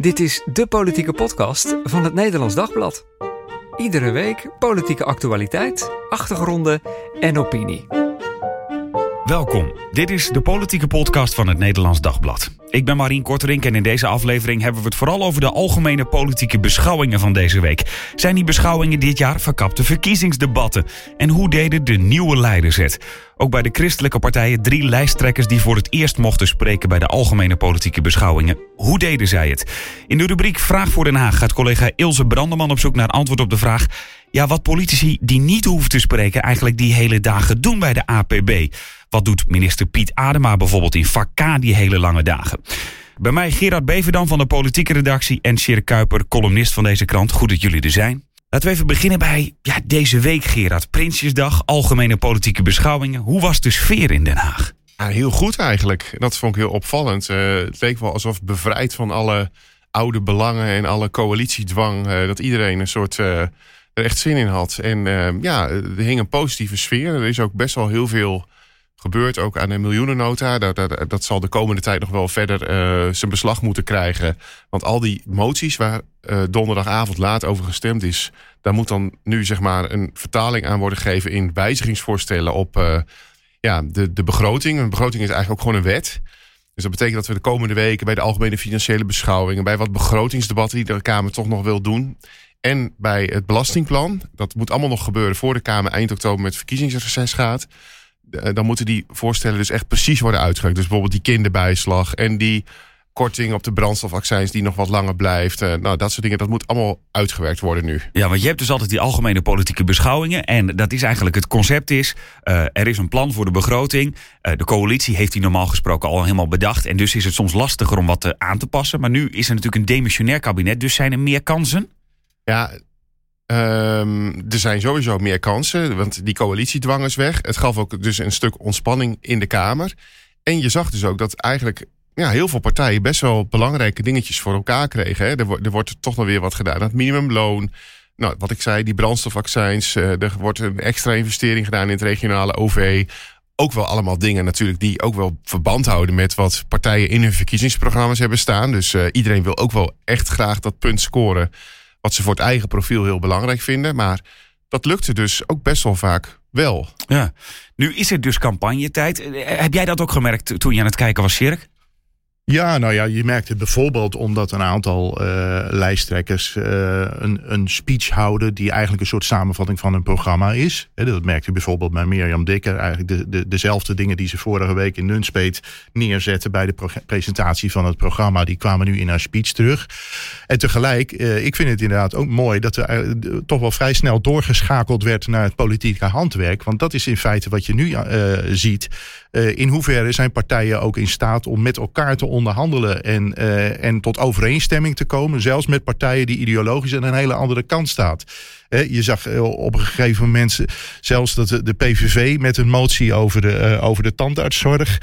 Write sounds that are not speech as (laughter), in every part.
Dit is de politieke podcast van het Nederlands Dagblad. Iedere week politieke actualiteit, achtergronden en opinie. Welkom. Dit is de politieke podcast van het Nederlands Dagblad. Ik ben Marien Korterink en in deze aflevering hebben we het vooral over de algemene politieke beschouwingen van deze week. Zijn die beschouwingen dit jaar verkapte verkiezingsdebatten? En hoe deden de nieuwe leiders het? Ook bij de christelijke partijen drie lijsttrekkers die voor het eerst mochten spreken bij de algemene politieke beschouwingen. Hoe deden zij het? In de rubriek Vraag voor Den Haag gaat collega Ilse Brandeman op zoek naar antwoord op de vraag: ja, wat politici die niet hoeven te spreken eigenlijk die hele dagen doen bij de APB. Wat doet minister Piet Adema bijvoorbeeld in vak die hele lange dagen? Bij mij Gerard Beverdam van de politieke redactie en Sjerk Kuiper, columnist van deze krant. Goed dat jullie er zijn. Laten we even beginnen bij ja, deze week, Gerard. Prinsjesdag, algemene politieke beschouwingen. Hoe was de sfeer in Den Haag? Ja, heel goed eigenlijk. Dat vond ik heel opvallend. Uh, het leek wel alsof bevrijd van alle oude belangen en alle coalitiedwang. Uh, dat iedereen een soort uh, echt zin in had. En ja, er hing een positieve sfeer. Er is ook best wel heel veel gebeurd, ook aan de miljoenennota. Dat, dat, dat zal de komende tijd nog wel verder uh, zijn beslag moeten krijgen. Want al die moties waar uh, donderdagavond laat over gestemd is... daar moet dan nu zeg maar een vertaling aan worden gegeven... in wijzigingsvoorstellen op uh, ja, de, de begroting. Een begroting is eigenlijk ook gewoon een wet... Dus dat betekent dat we de komende weken bij de algemene financiële beschouwingen, bij wat begrotingsdebatten die de Kamer toch nog wil doen, en bij het belastingplan, dat moet allemaal nog gebeuren voor de Kamer eind oktober met verkiezingsreces gaat. Eh, dan moeten die voorstellen dus echt precies worden uitgewerkt. Dus bijvoorbeeld die kinderbijslag en die korting op de brandstofaccijns die nog wat langer blijft. Uh, nou, dat soort dingen, dat moet allemaal uitgewerkt worden nu. Ja, want je hebt dus altijd die algemene politieke beschouwingen. En dat is eigenlijk het concept is, uh, er is een plan voor de begroting. De coalitie heeft die normaal gesproken al helemaal bedacht. En dus is het soms lastiger om wat aan te passen. Maar nu is er natuurlijk een demissionair kabinet, dus zijn er meer kansen? Ja, Um, er zijn sowieso meer kansen, want die coalitiedwang is weg. Het gaf ook dus een stuk ontspanning in de Kamer. En je zag dus ook dat eigenlijk ja, heel veel partijen best wel belangrijke dingetjes voor elkaar kregen. Hè. Er, er wordt toch nog weer wat gedaan. Het minimumloon, nou, wat ik zei, die brandstofaccijns. Uh, er wordt een extra investering gedaan in het regionale OV. Ook wel allemaal dingen natuurlijk die ook wel verband houden met wat partijen in hun verkiezingsprogramma's hebben staan. Dus uh, iedereen wil ook wel echt graag dat punt scoren wat ze voor het eigen profiel heel belangrijk vinden. Maar dat lukte dus ook best wel vaak wel. Ja, nu is het dus campagnetijd. Heb jij dat ook gemerkt toen je aan het kijken was, Sjerk? Ja, nou ja, je merkt het bijvoorbeeld omdat een aantal uh, lijsttrekkers uh, een, een speech houden die eigenlijk een soort samenvatting van een programma is. Dat merkte je bijvoorbeeld bij Mirjam Dikker. Eigenlijk de, de, dezelfde dingen die ze vorige week in Nunspeet neerzetten bij de presentatie van het programma, die kwamen nu in haar speech terug. En tegelijk, uh, ik vind het inderdaad ook mooi dat er toch wel vrij snel doorgeschakeld werd naar het politieke handwerk. Want dat is in feite wat je nu ziet. in hoeverre zijn partijen ook in staat om met elkaar te onderhandelen en, uh, en tot overeenstemming te komen. Zelfs met partijen die ideologisch aan een hele andere kant staat. Je zag eh, op een gegeven moment zelfs dat de PVV met een motie over de, uh, over de tandartszorg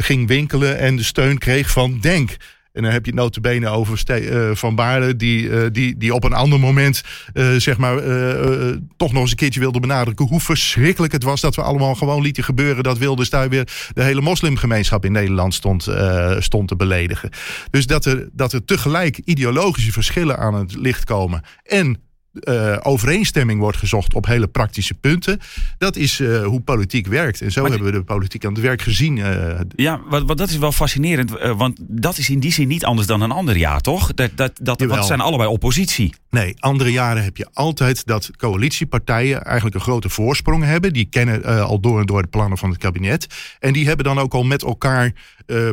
ging winkelen en de steun kreeg van Denk. En dan heb je notabene over uh, Van Baarle... Die, uh, die, die op een ander moment uh, zeg maar, toch nog eens een keertje wilde benadrukken... hoe verschrikkelijk het was dat we allemaal gewoon lieten gebeuren... dat Wilders daar weer de hele moslimgemeenschap in Nederland stond, stond te beledigen. Dus dat er, dat er tegelijk ideologische verschillen aan het licht komen... en uh, overeenstemming wordt gezocht op hele praktische punten. Dat is uh, hoe politiek werkt. En zo maar hebben we de politiek aan het werk gezien. Uh, ja, wat, wat, dat is wel fascinerend. want dat is in die zin niet anders dan een ander jaar, toch? Dat, dat, dat, want zijn allebei oppositie. Nee, andere jaren heb je altijd dat coalitiepartijen eigenlijk een grote voorsprong hebben. Die kennen al door en door de plannen van het kabinet. En die hebben dan ook al met elkaar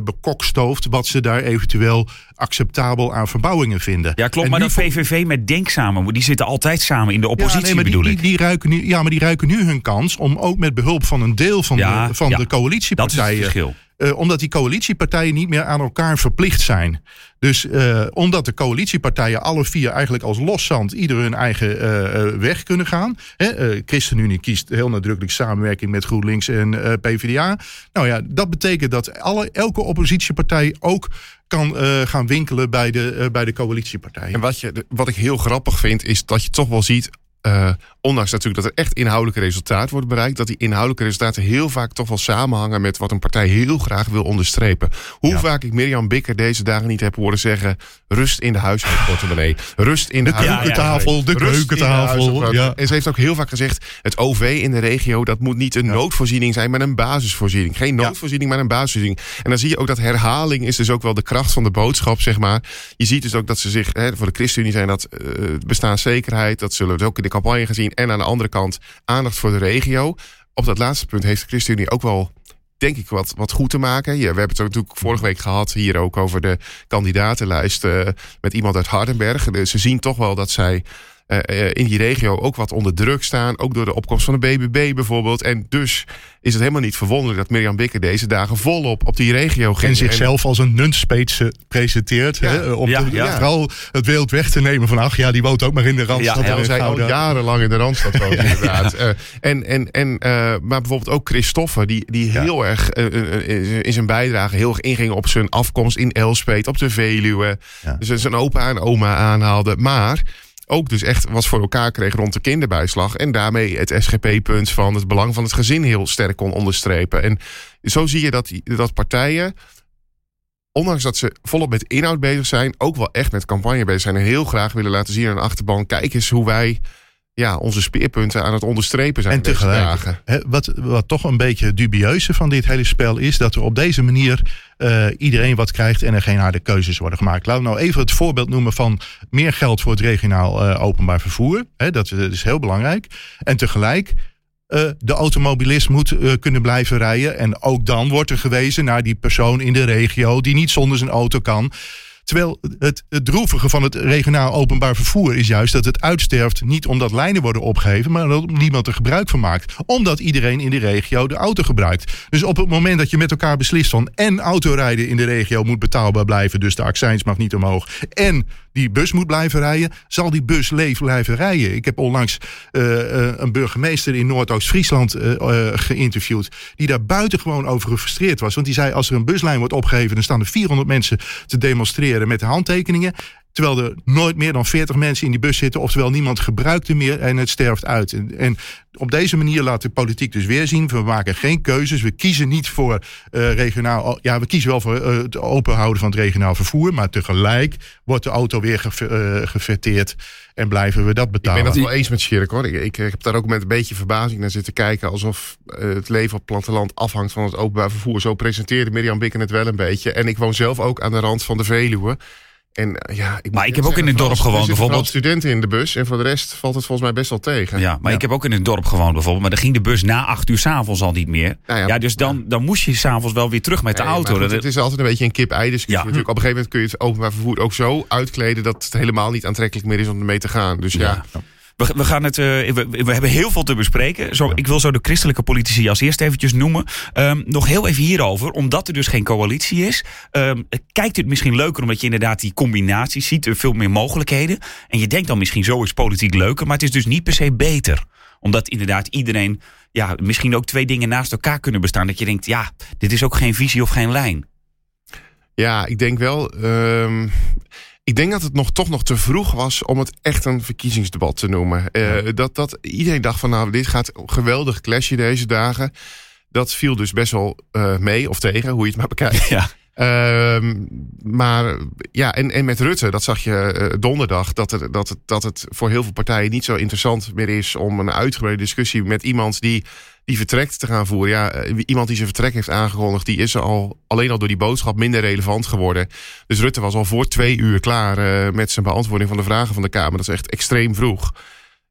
bekokstoofd wat ze daar eventueel acceptabel aan verbouwingen vinden. Ja, klopt. maar dat PVV met Denk samen, die zitten altijd samen in de oppositie, ja, nee, bedoel die, ik. Die, ruiken nu, ja, maar die ruiken nu hun kans om ook met behulp van een deel van, ja, de, van ja, de coalitiepartijen... Uh, omdat die coalitiepartijen niet meer aan elkaar verplicht zijn. Dus uh, omdat de coalitiepartijen alle vier eigenlijk als loszand ieder hun eigen uh, weg kunnen gaan. Hè, ChristenUnie kiest heel nadrukkelijk samenwerking met GroenLinks en PvdA. Nou ja, dat betekent dat alle, elke oppositiepartij ook kan gaan winkelen bij de, bij de coalitiepartijen. En wat, je, wat ik heel grappig vind, is dat je toch wel ziet uh, ondanks natuurlijk dat er echt inhoudelijke resultaten worden bereikt, dat die inhoudelijke resultaten heel vaak toch wel samenhangen met wat een partij heel graag wil onderstrepen. Hoe vaak ik Mirjam Bikker deze dagen niet heb horen zeggen: rust in de huishoudportemonnee, (laughs) rust in de, de keukentafel, de keukentafel. Ja. En ze heeft ook heel vaak gezegd: het OV in de regio dat moet niet een noodvoorziening zijn, maar een basisvoorziening. Geen noodvoorziening, maar een basisvoorziening. En dan zie je ook dat herhaling is dus ook wel de kracht van de boodschap, zeg maar. Je ziet dus ook dat ze zich, hè, voor de ChristenUnie zijn dat uh, bestaanszekerheid, dat zullen we ook in de campagne gezien. En aan de andere kant aandacht voor de regio. Op dat laatste punt heeft de ChristenUnie ook wel denk ik, wat, wat goed te maken. Ja, we hebben het natuurlijk vorige week gehad hier ook over de kandidatenlijst uh, met iemand uit Hardenberg. Ze zien toch wel dat zij in die regio ook wat onder druk staan. Ook door de opkomst van de BBB bijvoorbeeld. En dus is het helemaal niet verwonderlijk dat Mirjam Bikker deze dagen volop op die regio ging. En zichzelf als een nunspeetse presenteert. Ja. Hè, om ja, ja. vooral het beeld weg te nemen van ach ja, die woont ook maar in de Randstad. Ja, zij al jarenlang in de Randstad woont (laughs) inderdaad. uh, en, en, en, uh, maar bijvoorbeeld ook Christoffer, die, die heel erg in zijn bijdrage heel erg inging op zijn afkomst in Elspet, op de Veluwe. Dus zijn opa en oma aanhaalde. Maar ook dus echt wat voor elkaar kreeg rond de kinderbijslag. En daarmee het SGP-punt van het belang van het gezin heel sterk kon onderstrepen. En zo zie je dat, dat partijen, ondanks dat ze volop met inhoud bezig zijn, ook wel echt met campagne bezig zijn. En heel graag willen laten zien aan de achterban: kijk eens hoe wij ja, onze speerpunten aan het onderstrepen zijn. En tegelijk, wat, wat toch een beetje dubieuze van dit hele spel is, dat er op deze manier uh, iedereen wat krijgt en er geen harde keuzes worden gemaakt. Laten we nou even het voorbeeld noemen van meer geld voor het regionaal uh, openbaar vervoer. Dat, dat, is heel belangrijk. En tegelijk. Uh, de automobilist moet kunnen blijven rijden. En ook dan wordt er gewezen naar die persoon in de regio die niet zonder zijn auto kan. Terwijl het, het droevige van het regionaal openbaar vervoer is juist dat het uitsterft. Niet omdat lijnen worden opgegeven, maar omdat niemand er gebruik van maakt. Omdat iedereen in de regio de auto gebruikt. Dus op het moment dat je met elkaar beslist van en autorijden in de regio moet betaalbaar blijven, dus de accijns mag niet omhoog. En die bus moet blijven rijden, zal die bus leef blijven rijden. Ik heb onlangs uh, een burgemeester in Noordoost-Friesland uh, geïnterviewd, die daar buitengewoon over gefrustreerd was. Want die zei: als er een buslijn wordt opgegeven, dan staan er 400 mensen te demonstreren met handtekeningen. Terwijl er nooit meer dan 40 mensen in die bus zitten. Oftewel niemand gebruikt er meer en het sterft uit. En, en op deze manier laat de politiek dus weer zien. We maken geen keuzes. We kiezen niet voor uh, regionaal. Ja, we kiezen wel voor uh, het openhouden van het regionaal vervoer. Maar tegelijk wordt de auto weer ge, uh, geverteerd. En blijven we dat betalen. Ik ben het wel eens met Schirk hoor. Ik, ik, heb daar ook met een beetje verbazing naar zitten kijken. Alsof het leven op het platteland afhangt van het openbaar vervoer. Zo presenteerde Mirjam Bikken het wel een beetje. En ik woon zelf ook aan de rand van de Veluwe. En, eh, ja, ik maar ik heb ook in het dorp gewoond bijvoorbeeld. studenten in de bus en voor de rest valt het volgens mij best wel tegen. Ja, maar ik heb ook in het dorp gewoond bijvoorbeeld. Maar dan ging de bus na acht uur s'avonds al niet meer. Nou ja, dus dan, dan moest je s'avonds wel weer terug met de auto. Goed, het is altijd een beetje een kip-ei discussie. Natuurlijk, op een gegeven moment kun je het openbaar vervoer ook zo uitkleden dat het helemaal niet aantrekkelijk meer is om ermee te gaan. Dus ja. We, we, gaan het, uh, we, we, hebben heel veel te bespreken. Zo, Ik wil zo de christelijke politici als eerst eventjes noemen. Um, nog heel even hierover, omdat er dus geen coalitie is. Um, kijkt het misschien leuker omdat je inderdaad die combinatie ziet. Er veel meer mogelijkheden. En je denkt dan misschien zo is politiek leuker. Maar het is dus niet per se beter. Omdat inderdaad iedereen ja, misschien ook twee dingen naast elkaar kunnen bestaan. Dat je denkt, ja, dit is ook geen visie of geen lijn. Ja, ik denk wel. Um, ik denk dat het nog, toch nog te vroeg was om het echt een verkiezingsdebat te noemen. Uh, dat, dat iedereen dacht van nou, dit gaat geweldig clashen deze dagen. Dat viel dus best wel uh, mee of tegen, hoe je het maar bekijkt. (laughs) Ja. Uh, maar ja, en, en met Rutte, dat zag je uh, donderdag, dat, er, dat, het, dat het voor heel veel partijen niet zo interessant meer is om een uitgebreide discussie met iemand die die vertrekt te gaan voeren. Ja, eh, iemand die zijn vertrek heeft aangekondigd, die is al alleen al door die boodschap minder relevant geworden. Dus Rutte was al voor twee uur klaar uh, met zijn beantwoording van de vragen van de Kamer. Dat is echt extreem vroeg.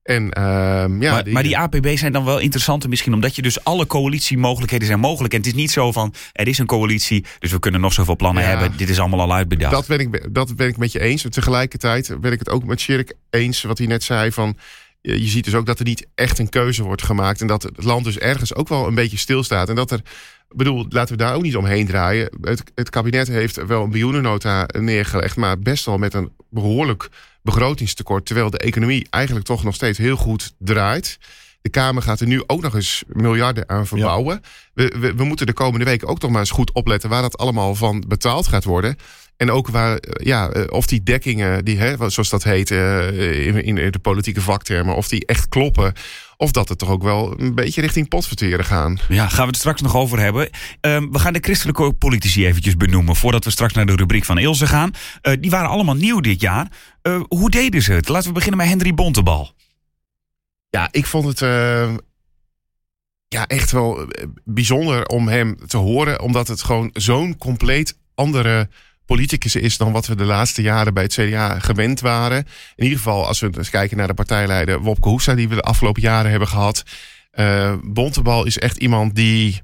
En, uh, ja, maar, die, maar, die, APB zijn dan wel interessanter misschien, omdat je dus alle coalitiemogelijkheden zijn mogelijk. En het is niet zo van, er is een coalitie, dus we kunnen nog zoveel plannen hebben. Dit is allemaal al uitbedacht. Dat ben, ik, dat ben ik met je eens. Tegelijkertijd ben ik het ook met Shirk eens, wat hij net zei van je ziet dus ook dat er niet echt een keuze wordt gemaakt. En dat het land dus ergens ook wel een beetje stilstaat. En dat er, bedoel, laten we daar ook niet omheen draaien. Het, het kabinet heeft wel een miljoenennota neergelegd, maar best wel met een behoorlijk begrotingstekort. Terwijl de economie eigenlijk toch nog steeds heel goed draait. De Kamer gaat er nu ook nog eens miljarden aan verbouwen. We, we, we, moeten de komende weken ook nog maar eens goed opletten waar dat allemaal van betaald gaat worden. En ook waar, eh, ja, eh, of die dekkingen, die, hè, zoals dat heet uh, in, in de politieke vaktermen, of die echt kloppen. Of dat het toch ook wel een beetje richting potverteren gaan. Ja, gaan we het straks nog over hebben. Uh, we gaan de christelijke politici eventjes benoemen. Voordat we straks naar de rubriek van Ilse gaan. Uh, die waren allemaal nieuw dit jaar. Uh, hoe deden ze het? Laten we beginnen met Henry Bontebal. Ja, ik vond het ja, echt wel bijzonder om hem te horen. Omdat het gewoon zo'n compleet andere politicus is dan wat we de laatste jaren bij het CDA gewend waren. In ieder geval, als we eens kijken naar de partijleider Wopke Hoekstra, die we de afgelopen jaren hebben gehad. Uh, Bontebal is echt iemand die.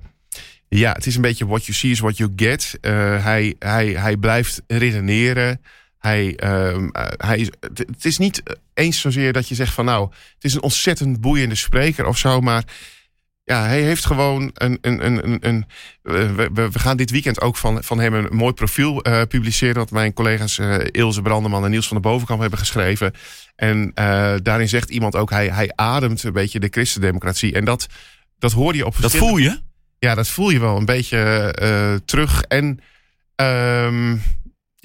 Ja, het is een beetje what you see is what you get. Uh, hij, hij, hij blijft redeneren. Hij, uh, hij is, het is niet eens zozeer dat je zegt van nou, het is een ontzettend boeiende spreker of zo, maar ja, hij heeft gewoon een. een, een, een, we, we, gaan dit weekend ook van, van hem een mooi profiel uh, publiceren. Dat mijn collega's uh, Ilse Brandeman en Niels van de Bovenkamp hebben geschreven. En uh, daarin zegt iemand ook: hij, hij ademt een beetje de christendemocratie. En dat, dat hoor je op. Dat voel je? Ja, dat voel je wel een beetje terug. En um,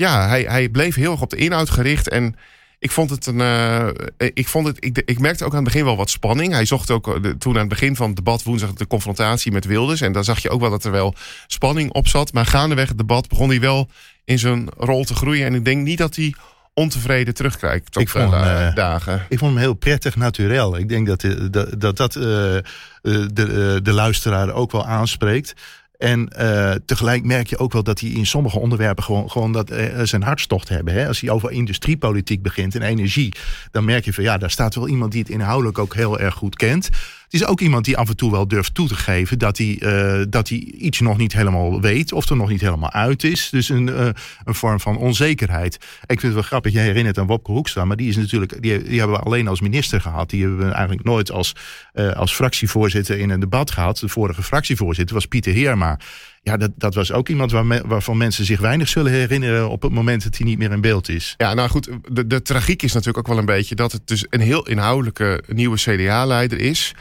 ja, hij, hij bleef heel erg op de inhoud gericht. En ik vond het een. Uh, ik, vond het, ik, ik merkte ook aan het begin wel wat spanning. Hij zocht ook eh, de, toen aan het begin van het debat woensdag de confrontatie met Wilders. En daar zag je ook wel dat er wel spanning op zat. Maar gaandeweg het debat begon hij wel in zijn rol te groeien. En ik denk niet dat hij ontevreden terugkijkt ik vond, uh, dagen. Ik vond hem heel prettig naturel. Ik denk dat dat, dat, dat uh, de, de luisteraar ook wel aanspreekt. En uh, tegelijk merk je ook wel dat hij in sommige onderwerpen gewoon, gewoon dat, uh, zijn hartstocht hebben. Hè? Als hij over industriepolitiek begint en energie, dan merk je van ja, daar staat wel iemand die het inhoudelijk ook heel erg goed kent. Het is ook iemand die af en toe wel durft toe te geven dat hij, uh, dat hij iets nog niet helemaal weet of er nog niet helemaal uit is. Dus een, uh, een vorm van onzekerheid. Ik vind het wel grappig, je herinnert aan Wopke Hoekstra, maar die is natuurlijk, die, die hebben we alleen als minister gehad. Die hebben we eigenlijk nooit als, uh, als fractievoorzitter in een debat gehad. De vorige fractievoorzitter was Pieter Heerma. Ja, dat, dat was ook iemand waar waarvan mensen zich weinig zullen herinneren op het moment dat hij niet meer in beeld is. Ja, nou goed, de, de tragiek is natuurlijk ook wel een beetje dat het dus een heel inhoudelijke nieuwe CDA-leider is.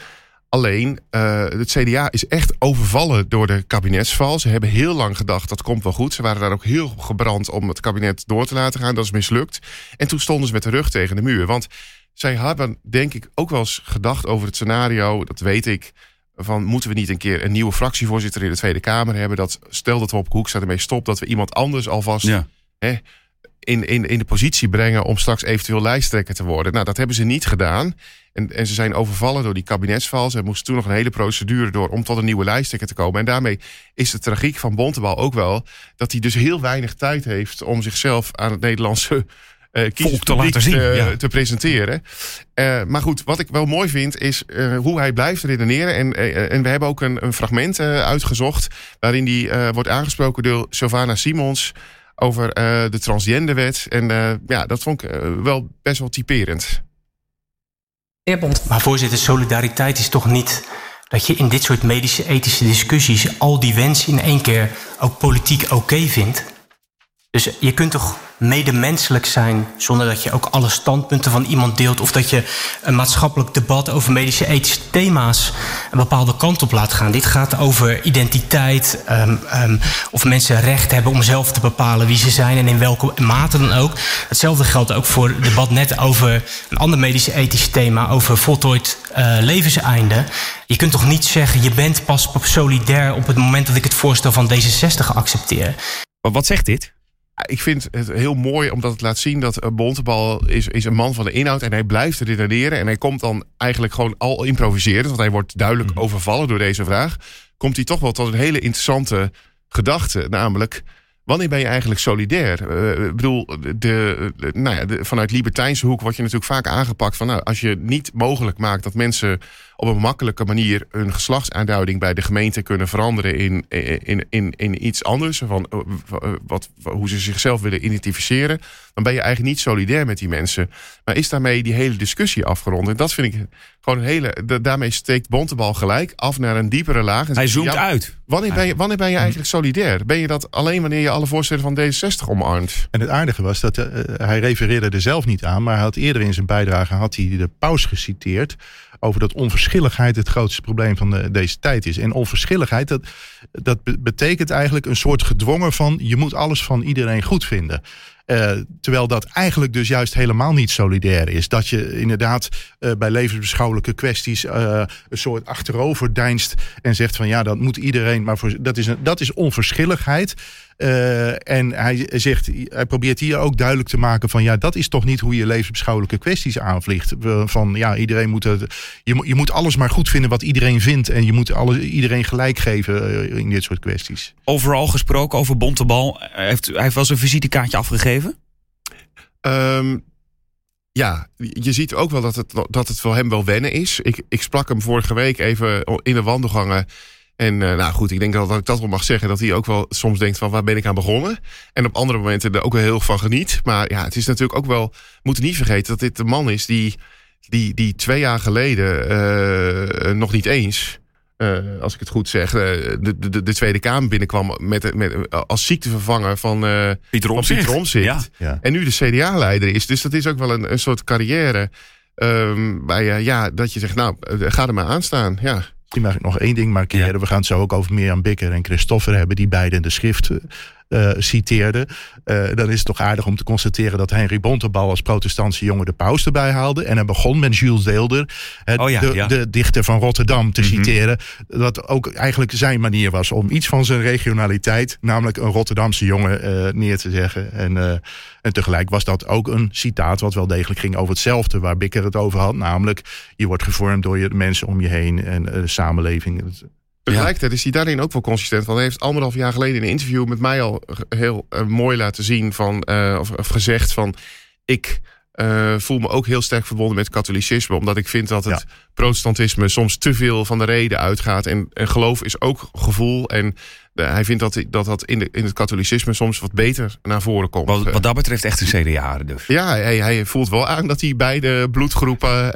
Alleen, uh, het CDA is echt overvallen door de kabinetsval. Ze hebben heel lang gedacht dat komt wel goed. Ze waren daar ook heel gebrand om het kabinet door te laten gaan. Dat is mislukt. En toen stonden ze met de rug tegen de muur. Want zij hebben, denk ik, ook wel eens gedacht over het scenario. Dat weet ik. Van moeten we niet een keer een nieuwe fractievoorzitter in de Tweede Kamer hebben? Dat stel dat we op Hoek ermee stop, dat we iemand anders alvast ja. hè, in, in, in de positie brengen om straks eventueel lijsttrekker te worden. Nou, dat hebben ze niet gedaan. En, en ze zijn overvallen door die kabinetsval. Ze moesten toen nog een hele procedure door om tot een nieuwe lijsttrekker te komen. En daarmee is de tragiek van Bontebal ook wel dat hij dus heel weinig tijd heeft om zichzelf aan het Nederlandse uh, te laten zien, te, te presenteren. Uh, maar goed, wat ik wel mooi vind is hoe hij blijft redeneren. En, en we hebben ook een, een fragment uitgezocht waarin die wordt aangesproken door Sylvana Simons over de transgenderwet. En ja, dat vond ik wel best wel typerend. Maar voorzitter, solidariteit is toch niet dat je in dit soort medische ethische discussies al die wensen in één keer ook politiek oké vindt? Dus je kunt toch medemenselijk zijn zonder dat je ook alle standpunten van iemand deelt of dat je een maatschappelijk debat over medische ethische thema's een bepaalde kant op laat gaan. Dit gaat over identiteit, um, um, of mensen recht hebben om zelf te bepalen wie ze zijn en in welke mate dan ook. Hetzelfde geldt ook voor het debat net over een ander medische ethisch thema, over voltooid uh, levenseinde. Je kunt toch niet zeggen, je bent pas solidair op het moment dat ik het voorstel van D66 accepteer. Maar wat zegt dit? Ik vind het heel mooi omdat het laat zien dat eh, Bontebal is, is een man van de inhoud. En hij blijft redeneren. En hij komt dan eigenlijk gewoon al improviseren. Want hij wordt duidelijk mhm. overvallen door deze vraag. Komt hij toch wel tot een hele interessante gedachte. Namelijk, wanneer ben je eigenlijk solidair? Uh, ik bedoel, de, nou ja, de, vanuit libertijnse hoek word je natuurlijk vaak aangepakt van... nou, als je niet mogelijk maakt dat mensen op een makkelijke manier hun geslachtsaanduiding bij de gemeente kunnen veranderen in, in, in, in iets anders, van eh, eh, wat, hoe ze zichzelf willen identificeren, dan ben je eigenlijk niet solidair met die mensen. Maar is daarmee die hele discussie afgerond? En dat vind ik gewoon een hele. daarmee steekt Bontebal gelijk af naar een diepere laag. Hij zoomt uit. Wanneer ben, je, wanneer ben je eigenlijk solidair? Ben je dat alleen wanneer je alle voorstellen van D66 omarmd. En het aardige was dat hij refereerde er zelf niet aan, maar hij had eerder in zijn bijdrage had hij de paus geciteerd over dat onverschilligheid het grootste probleem van de, deze tijd is. En onverschilligheid, dat, dat betekent eigenlijk een soort gedwongen van je moet alles van iedereen goed vinden. Uh, terwijl dat eigenlijk dus juist helemaal niet solidair is. Dat je inderdaad uh, bij levensbeschouwelijke kwesties uh, een soort achterover deinst en zegt van ja, dat moet iedereen, maar voor, dat, is een, dat is onverschilligheid. En hij zegt, hij probeert hier ook duidelijk te maken van ja, dat is toch niet hoe je levensbeschouwelijke kwesties aanvliegt. Van ja, iedereen moet je, je moet alles maar goed vinden wat iedereen vindt. En je moet alle, iedereen gelijk geven in dit soort kwesties. Overal gesproken over Bontebal. Heeft, hij heeft wel zijn visitekaartje afgegeven? Um, ja, je ziet ook wel dat het, dat het voor hem wel wennen is. Ik, ik sprak hem vorige week even in de wandelgangen. En uh, nou goed, ik denk dat, dat, ik dat wel mag zeggen. Dat hij ook wel soms denkt van waar ben ik aan begonnen? En op andere momenten er ook wel heel van geniet. Maar ja, het is natuurlijk ook wel... moeten niet vergeten dat dit de man is die, die, die twee jaar geleden uh, nog niet eens... Uh, als ik het goed zeg, de, de, de, Tweede Kamer binnenkwam met, met, als ziektevervanger van uh, Pieter Omtzigt. Ja. Ja. En nu de CDA-leider is. Dus dat is ook wel een, een soort carrière. Um, waar je, ja, dat je zegt, nou, ga er maar aan staan. Ja. Die mag ik nog één ding markeren. Ja. We gaan het zo ook over Mirjam Bikker en Christoffer hebben, die beide in de schrift uh, citeerde. Uh, dan is het toch aardig om te constateren dat Henry Bontebal als protestantse jongen de paus erbij haalde. En hij begon met Jules Deelder, oh ja, de, ja. de, dichter van Rotterdam, te mm -hmm. citeren. Dat ook eigenlijk zijn manier was om iets van zijn regionaliteit, namelijk een Rotterdamse jongen, uh, neer te zeggen. En, en tegelijk was dat ook een citaat wat wel degelijk ging over hetzelfde, waar Bikker het over had. Namelijk, je wordt gevormd door je mensen om je heen en de samenleving. Tegelijkertijd is hij daarin ook wel consistent. Want hij heeft anderhalf jaar geleden in een interview met mij al heel uh, mooi laten zien van, uh, of, of, gezegd van ik uh, voel me ook heel sterk verbonden met katholicisme. Omdat ik vind dat het ja. protestantisme soms te veel van de reden uitgaat. En, en geloof is ook gevoel. En hij vindt dat dat, dat in, de, in het katholicisme soms wat beter naar voren komt. Wat, wat dat betreft echt een CDA dus. Ja, hij, hij voelt wel aan dat hij beide bloedgroepen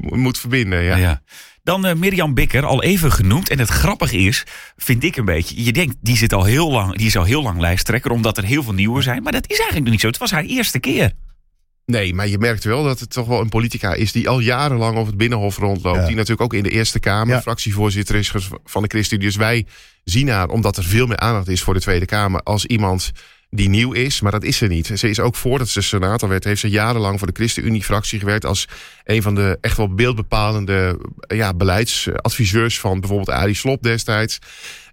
moet verbinden. ja. ja. Dan uh, Mirjam Bikker, al even genoemd. En het grappige is, vind ik een beetje... Je denkt, die, zit al heel lang, die is al heel lang lijsttrekker... omdat er heel veel nieuwe zijn. Maar dat is eigenlijk nog niet zo. Het was haar eerste keer. Nee, maar je merkt wel dat het toch wel een politica is... die al jarenlang over het Binnenhof rondloopt. Ja. Die natuurlijk ook in de Eerste Kamer ja. fractievoorzitter is van de ChristenUnie. Dus wij zien haar, omdat er veel meer aandacht is voor de Tweede Kamer... als iemand die nieuw is, maar dat is ze niet. Ze is ook voordat ze senator werd, heeft ze jarenlang voor de ChristenUnie-fractie gewerkt als een van de echt wel beeldbepalende ja, beleidsadviseurs van bijvoorbeeld Arie Slop destijds.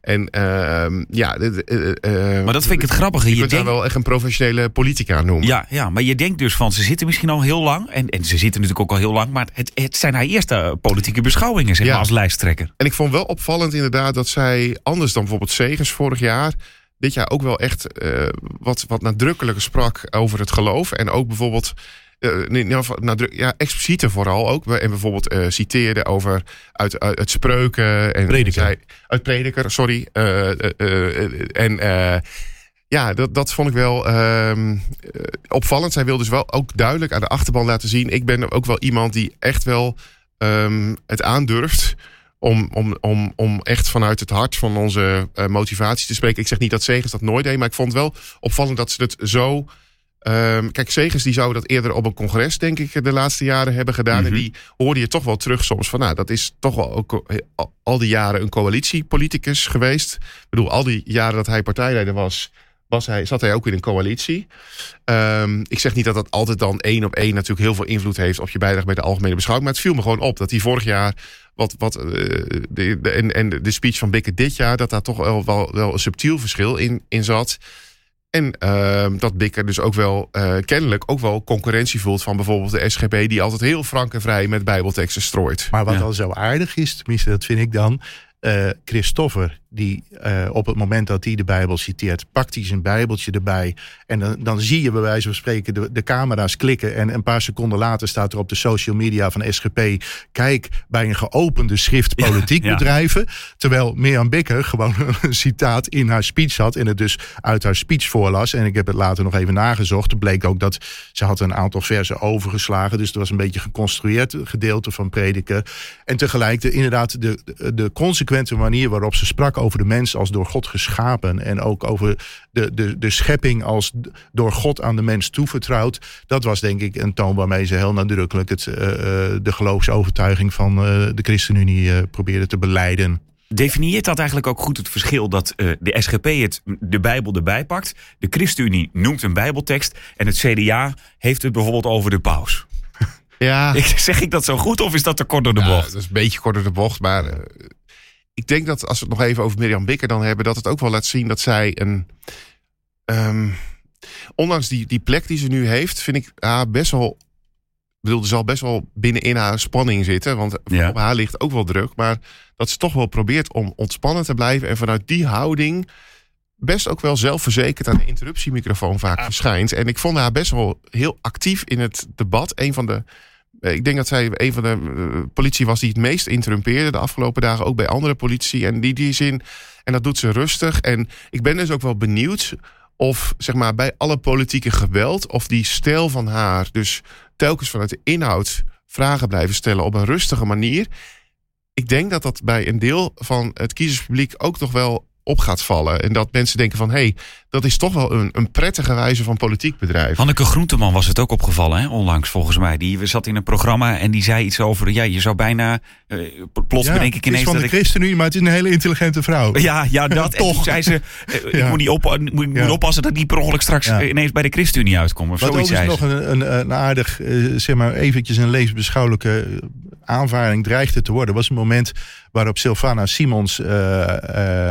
En uh, ja, uh, maar dat vind ik het grappige. Je, je kunt denkt... wel echt een professionele politica noemen. Ja, ja, maar je denkt dus van ze zitten misschien al heel lang. En, en ze zitten natuurlijk ook al heel lang. Maar het, het zijn haar eerste politieke beschouwingen, zeg maar, als lijsttrekker. En ik vond wel opvallend inderdaad dat zij, anders dan bijvoorbeeld Segers vorig jaar dit jaar ook wel echt uh, wat, wat nadrukkelijker sprak over het geloof. En ook bijvoorbeeld. Uh, nadruk, ja, explicieter vooral ook. En bijvoorbeeld uh, citeerde over uit, uit, uit spreuken. En prediker. Zei, uit prediker, sorry. en ja, dat, dat vond ik wel uh, opvallend. Zij wil dus wel ook duidelijk aan de achterban laten zien. Ik ben ook wel iemand die echt wel um, het aandurft om, om, om, om echt vanuit het hart van onze uh, motivatie te spreken. Ik zeg niet dat Segers dat nooit deed, maar ik vond wel opvallend dat ze het zo. Um, kijk, Segers die zou dat eerder op een congres, denk ik, de laatste jaren hebben gedaan. Mm -hmm. En die hoorde je toch wel terug soms van, nou, dat is toch wel ook al die jaren een coalitiepoliticus geweest. Ik bedoel, al die jaren dat hij partijleider was, was hij, zat hij ook in een coalitie. Um, ik zeg niet dat dat altijd dan één op één natuurlijk heel veel invloed heeft op je bijdrage bij de algemene beschouwing. Maar het viel me gewoon op dat hij vorig jaar wat, wat, uh, de, de, en, en de speech van Bikker dit jaar, dat daar toch wel, wel, wel een subtiel verschil in, in zat. En uh, dat Bikker dus ook wel uh, kennelijk ook wel concurrentie voelt van bijvoorbeeld de SGP, die altijd heel frank en vrij met Bijbelteksten strooit. Maar wat ja. al zo aardig is, tenminste, dat vind ik dan. Uh, Christoffer, die uh, op het moment dat hij de Bijbel citeert, pakt hij zijn Bijbeltje erbij. En dan, dan zie je bij wijze van spreken de, de camera's klikken. En een paar seconden later staat er op de social media van SGP: kijk bij een geopende schrift politiek ja, ja. bedrijven. Terwijl Mirjam Bikker gewoon (laughs) een citaat in haar speech had. En het dus uit haar speech voorlas. En ik heb het later nog even nagezocht. Het bleek ook dat ze had een aantal versen overgeslagen. Dus het was een beetje geconstrueerd gedeelte van prediken. En tegelijk de, inderdaad de, de consequente manier waarop ze sprak over de mens als door God geschapen. En ook over de, de, de schepping als door God aan de mens toevertrouwd. Dat was denk ik een toon waarmee ze heel nadrukkelijk het, de geloofsovertuiging van de ChristenUnie probeerden te beleiden. Definieert dat eigenlijk ook goed het verschil dat uh, de SGP het, de Bijbel erbij pakt, de ChristenUnie noemt een Bijbeltekst en het CDA heeft het bijvoorbeeld over de paus? (laughs) (laughs) Ja. zeg ik dat zo goed of is dat te kort door de ja, bocht? Dat is een beetje kort door de bocht, maar uh, ik denk dat als we het nog even over Mirjam Bikker dan hebben, dat het ook wel laat zien dat zij een. Um, ondanks die, die plek die ze nu heeft, vind ik haar best wel bedoel, er zal best wel binnenin haar spanning zitten. Want op haar ligt ook wel druk. Maar dat ze toch wel probeert om ontspannen te blijven. En vanuit die houding best ook wel zelfverzekerd aan de interruptiemicrofoon vaak verschijnt. En ik vond haar best wel heel actief in het debat. Een van de. Eh, ik denk dat zij een van de uh, politie was die het meest interrumpeerde de afgelopen dagen. Ook bij andere politie. En die, die zin. En dat doet ze rustig. En ik ben dus ook wel benieuwd of zeg maar bij alle politieke geweld, of die stijl van haar, dus telkens vanuit de inhoud vragen blijven stellen op een rustige manier. Ik denk dat dat bij een deel van het kiezerspubliek ook toch wel op gaat vallen. En dat mensen denken van, hé, hey, dat is toch wel een, een prettige wijze van politiek bedrijven. Hanneke Groenteman was het ook opgevallen, hè, onlangs volgens mij. Die zat in een programma en die zei iets over, ja, je zou bijna, uh, plots ja, bedenk ik ineens... Het is van de ChristenUnie, maar het is een hele intelligente vrouw. (laughs) Ja, ja dat. (laughs) toch. zei ze, uh, (laughs) ik moet, niet op, moet, moet oppassen dat die per ongeluk straks ineens bij de ChristenUnie uitkomt. Of Wat ook nog een, een, een, aardig, uh, zeg maar eventjes een leesbeschouwelijke aanvaring dreigde te worden, was een moment waarop Sylvana Simons uh, uh,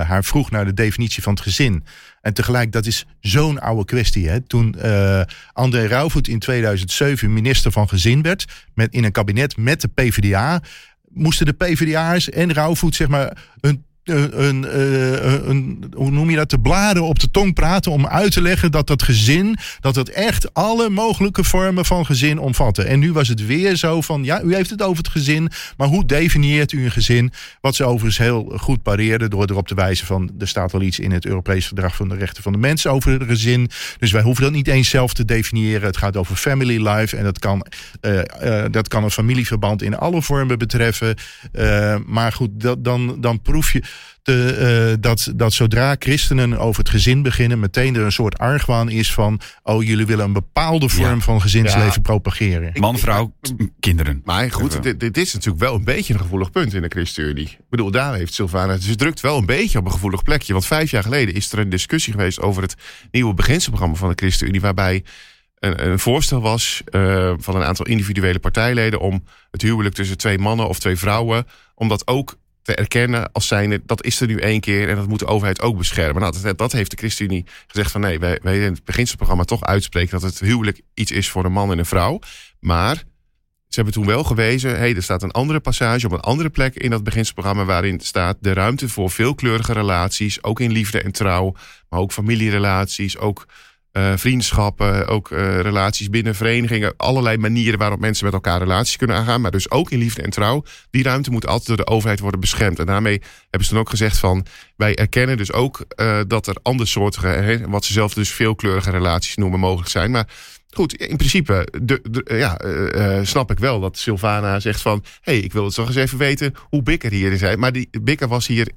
haar vroeg naar de definitie van het gezin. En tegelijk, dat is zo'n oude kwestie. Hè? Toen uh, André Rauwvoet in 2007 minister van Gezin werd, met, in een kabinet met de PvdA, moesten de PvdA'ers en Rauwvoet zeg maar hun een, een, een, hoe noem je dat, de bladen op de tong praten om uit te leggen dat dat gezin, dat het echt alle mogelijke vormen van gezin omvatte. En nu was het weer zo van, ja, u heeft het over het gezin, maar hoe definieert u een gezin? Wat ze overigens heel goed pareerden door erop te wijzen van, er staat wel iets in het Europees Verdrag van de Rechten van de Mens over het gezin. Dus wij hoeven dat niet eens zelf te definiëren. Het gaat over family life en dat kan, uh, uh, dat kan een familieverband in alle vormen betreffen. Maar goed, dat, dan, dan proef je te, uh, dat, dat zodra christenen over het gezin beginnen, meteen er een soort argwaan is van: oh, jullie willen een bepaalde vorm van gezinsleven ja. propageren. Man, vrouw, kinderen. Maar goed, dit, dit, is natuurlijk wel een beetje een gevoelig punt in de ChristenUnie. Ik bedoel, daar heeft Sylvana. Ze drukt wel een beetje op een gevoelig plekje. Want vijf jaar geleden is er een discussie geweest over het nieuwe beginselprogramma van de ChristenUnie, waarbij een, een, voorstel was uh, van een aantal individuele partijleden om het huwelijk tussen twee mannen of twee vrouwen, om dat ook te erkennen als zijnde, dat is er nu één keer en dat moet de overheid ook beschermen. Nou, dat, dat heeft de ChristenUnie gezegd van nee, wij, wij in het beginselprogramma toch uitspreken dat het huwelijk iets is voor een man en een vrouw. Maar ze hebben toen wel gewezen, hey, er staat een andere passage op een andere plek in dat beginselprogramma waarin staat de ruimte voor veelkleurige relaties, ook in liefde en trouw, maar ook familierelaties, ook uh, vriendschappen, ook uh, relaties binnen verenigingen. Allerlei manieren waarop mensen met elkaar relaties kunnen aangaan. Maar dus ook in liefde en trouw. Die ruimte moet altijd door de overheid worden beschermd. En daarmee hebben ze dan ook gezegd van... wij erkennen dus ook uh, dat er andersoortige... wat ze zelf dus veelkleurige relaties noemen mogelijk zijn. Maar Goed, in principe de, de, ja, uh, uh, snap ik wel dat Sylvana zegt van... hé, hey, ik wil het toch eens even weten hoe Bikker hier is. Maar die Bikker was hier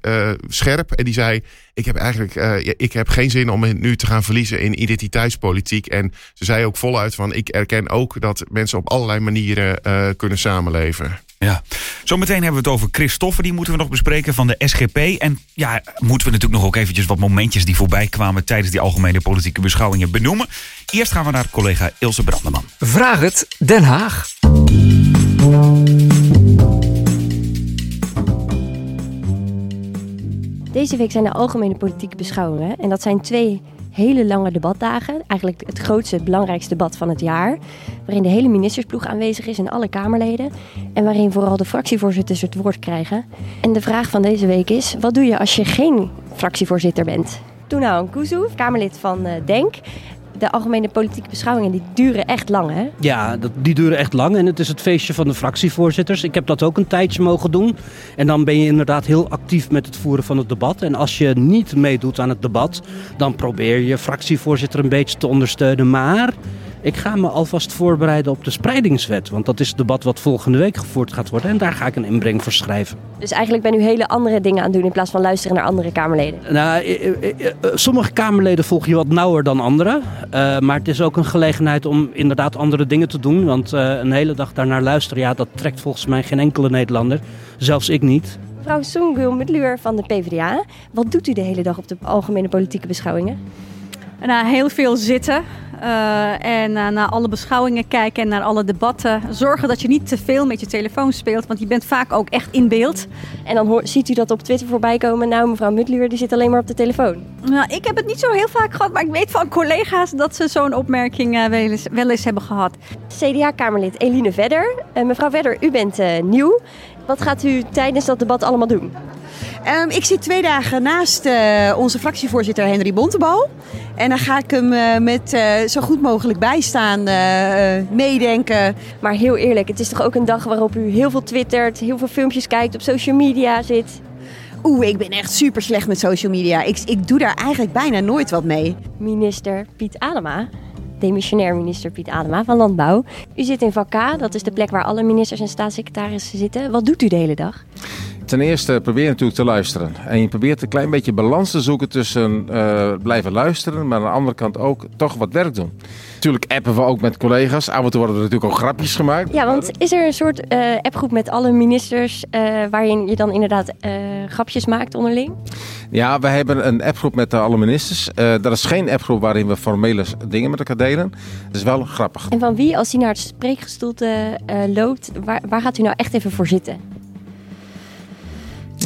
scherp en die zei... ik heb eigenlijk ik heb geen zin om nu te gaan verliezen in identiteitspolitiek. En ze zei ook voluit van... ik erken ook dat mensen op allerlei manieren kunnen samenleven. Ja, zometeen hebben we het over Christoffer. Die moeten we nog bespreken van de SGP. En ja, moeten we natuurlijk nog ook eventjes wat momentjes die voorbij kwamen tijdens die algemene politieke beschouwingen benoemen. Eerst gaan we naar collega Ilse Brandeman. Vraag het Den Haag. Deze week zijn de algemene politieke beschouwingen. En dat zijn twee hele lange debatdagen. Eigenlijk het grootste, belangrijkste debat van het jaar. Waarin de hele ministersploeg aanwezig is en alle Kamerleden. En waarin vooral de fractievoorzitters het woord krijgen. En de vraag van deze week is: wat doe je als je geen fractievoorzitter bent? Toenau Kuzu, Kamerlid van uh, DENK de algemene politieke beschouwingen die duren echt lang, hè? Ja, dat, die duren echt lang. En het is het feestje van de fractievoorzitters. Ik heb dat ook een tijdje mogen doen. En dan ben je inderdaad heel actief met het voeren van het debat. En als je niet meedoet aan het debat, dan probeer je fractievoorzitter een beetje te ondersteunen. Maar Ik ga me alvast voorbereiden op de spreidingswet. Want dat is het debat wat volgende week gevoerd gaat worden. En daar ga ik een inbreng voor schrijven. Dus eigenlijk ben u hele andere dingen aan het doen in plaats van luisteren naar andere Kamerleden. Nou, eh, eh, eh, sommige Kamerleden volg je wat nauwer dan anderen. maar het is ook een gelegenheid om inderdaad andere dingen te doen. Want een hele dag daarnaar luisteren, ja, dat trekt volgens mij geen enkele Nederlander. Zelfs ik niet. Mevrouw Soengul Mutluur van de PvdA. Wat doet u de hele dag op de algemene politieke beschouwingen? Nou, heel veel zitten. Uh, en uh, naar alle beschouwingen kijken en naar alle debatten. Zorgen dat je niet te veel met je telefoon speelt, want je bent vaak ook echt in beeld. En dan hoort, ziet u dat op Twitter voorbij komen. Nou, mevrouw Mutluur die zit alleen maar op de telefoon. Nou, ik heb het niet zo heel vaak gehad, maar ik weet van collega's dat ze zo'n opmerking uh, wel, eens, wel, eens, hebben gehad. CDA-Kamerlid Eline Vedder. mevrouw Vedder, u bent nieuw. Wat gaat u tijdens dat debat allemaal doen? Um, ik zit twee dagen naast uh, onze fractievoorzitter Henry Bontebal. En dan ga ik hem uh, met uh, zo goed mogelijk bijstaan, meedenken. Maar heel eerlijk, het is toch ook een dag waarop u heel veel twittert, heel veel filmpjes kijkt, op social media zit? Oeh, ik ben echt super slecht met social media. Ik, ik doe daar eigenlijk bijna nooit wat mee. Minister Piet Adema demissionair minister Piet Adema van Landbouw. U zit in vak K, dat is de plek waar alle ministers en staatssecretarissen zitten. Wat doet u de hele dag? Ten eerste probeer je natuurlijk te luisteren. En je probeert een klein beetje balans te zoeken tussen uh, blijven luisteren, maar aan de andere kant ook toch wat werk doen. Natuurlijk appen we ook met collega's. Af en toe worden er natuurlijk ook grapjes gemaakt. Ja, want is er een soort uh, appgroep met alle ministers uh, waarin je dan inderdaad grapjes maakt onderling? Ja, we hebben een appgroep met alle ministers. dat is geen appgroep waarin we formele dingen met elkaar delen. Het is wel grappig. En van wie, als hij naar het spreekgestoelte loopt, waar, waar gaat u nou echt even voor zitten?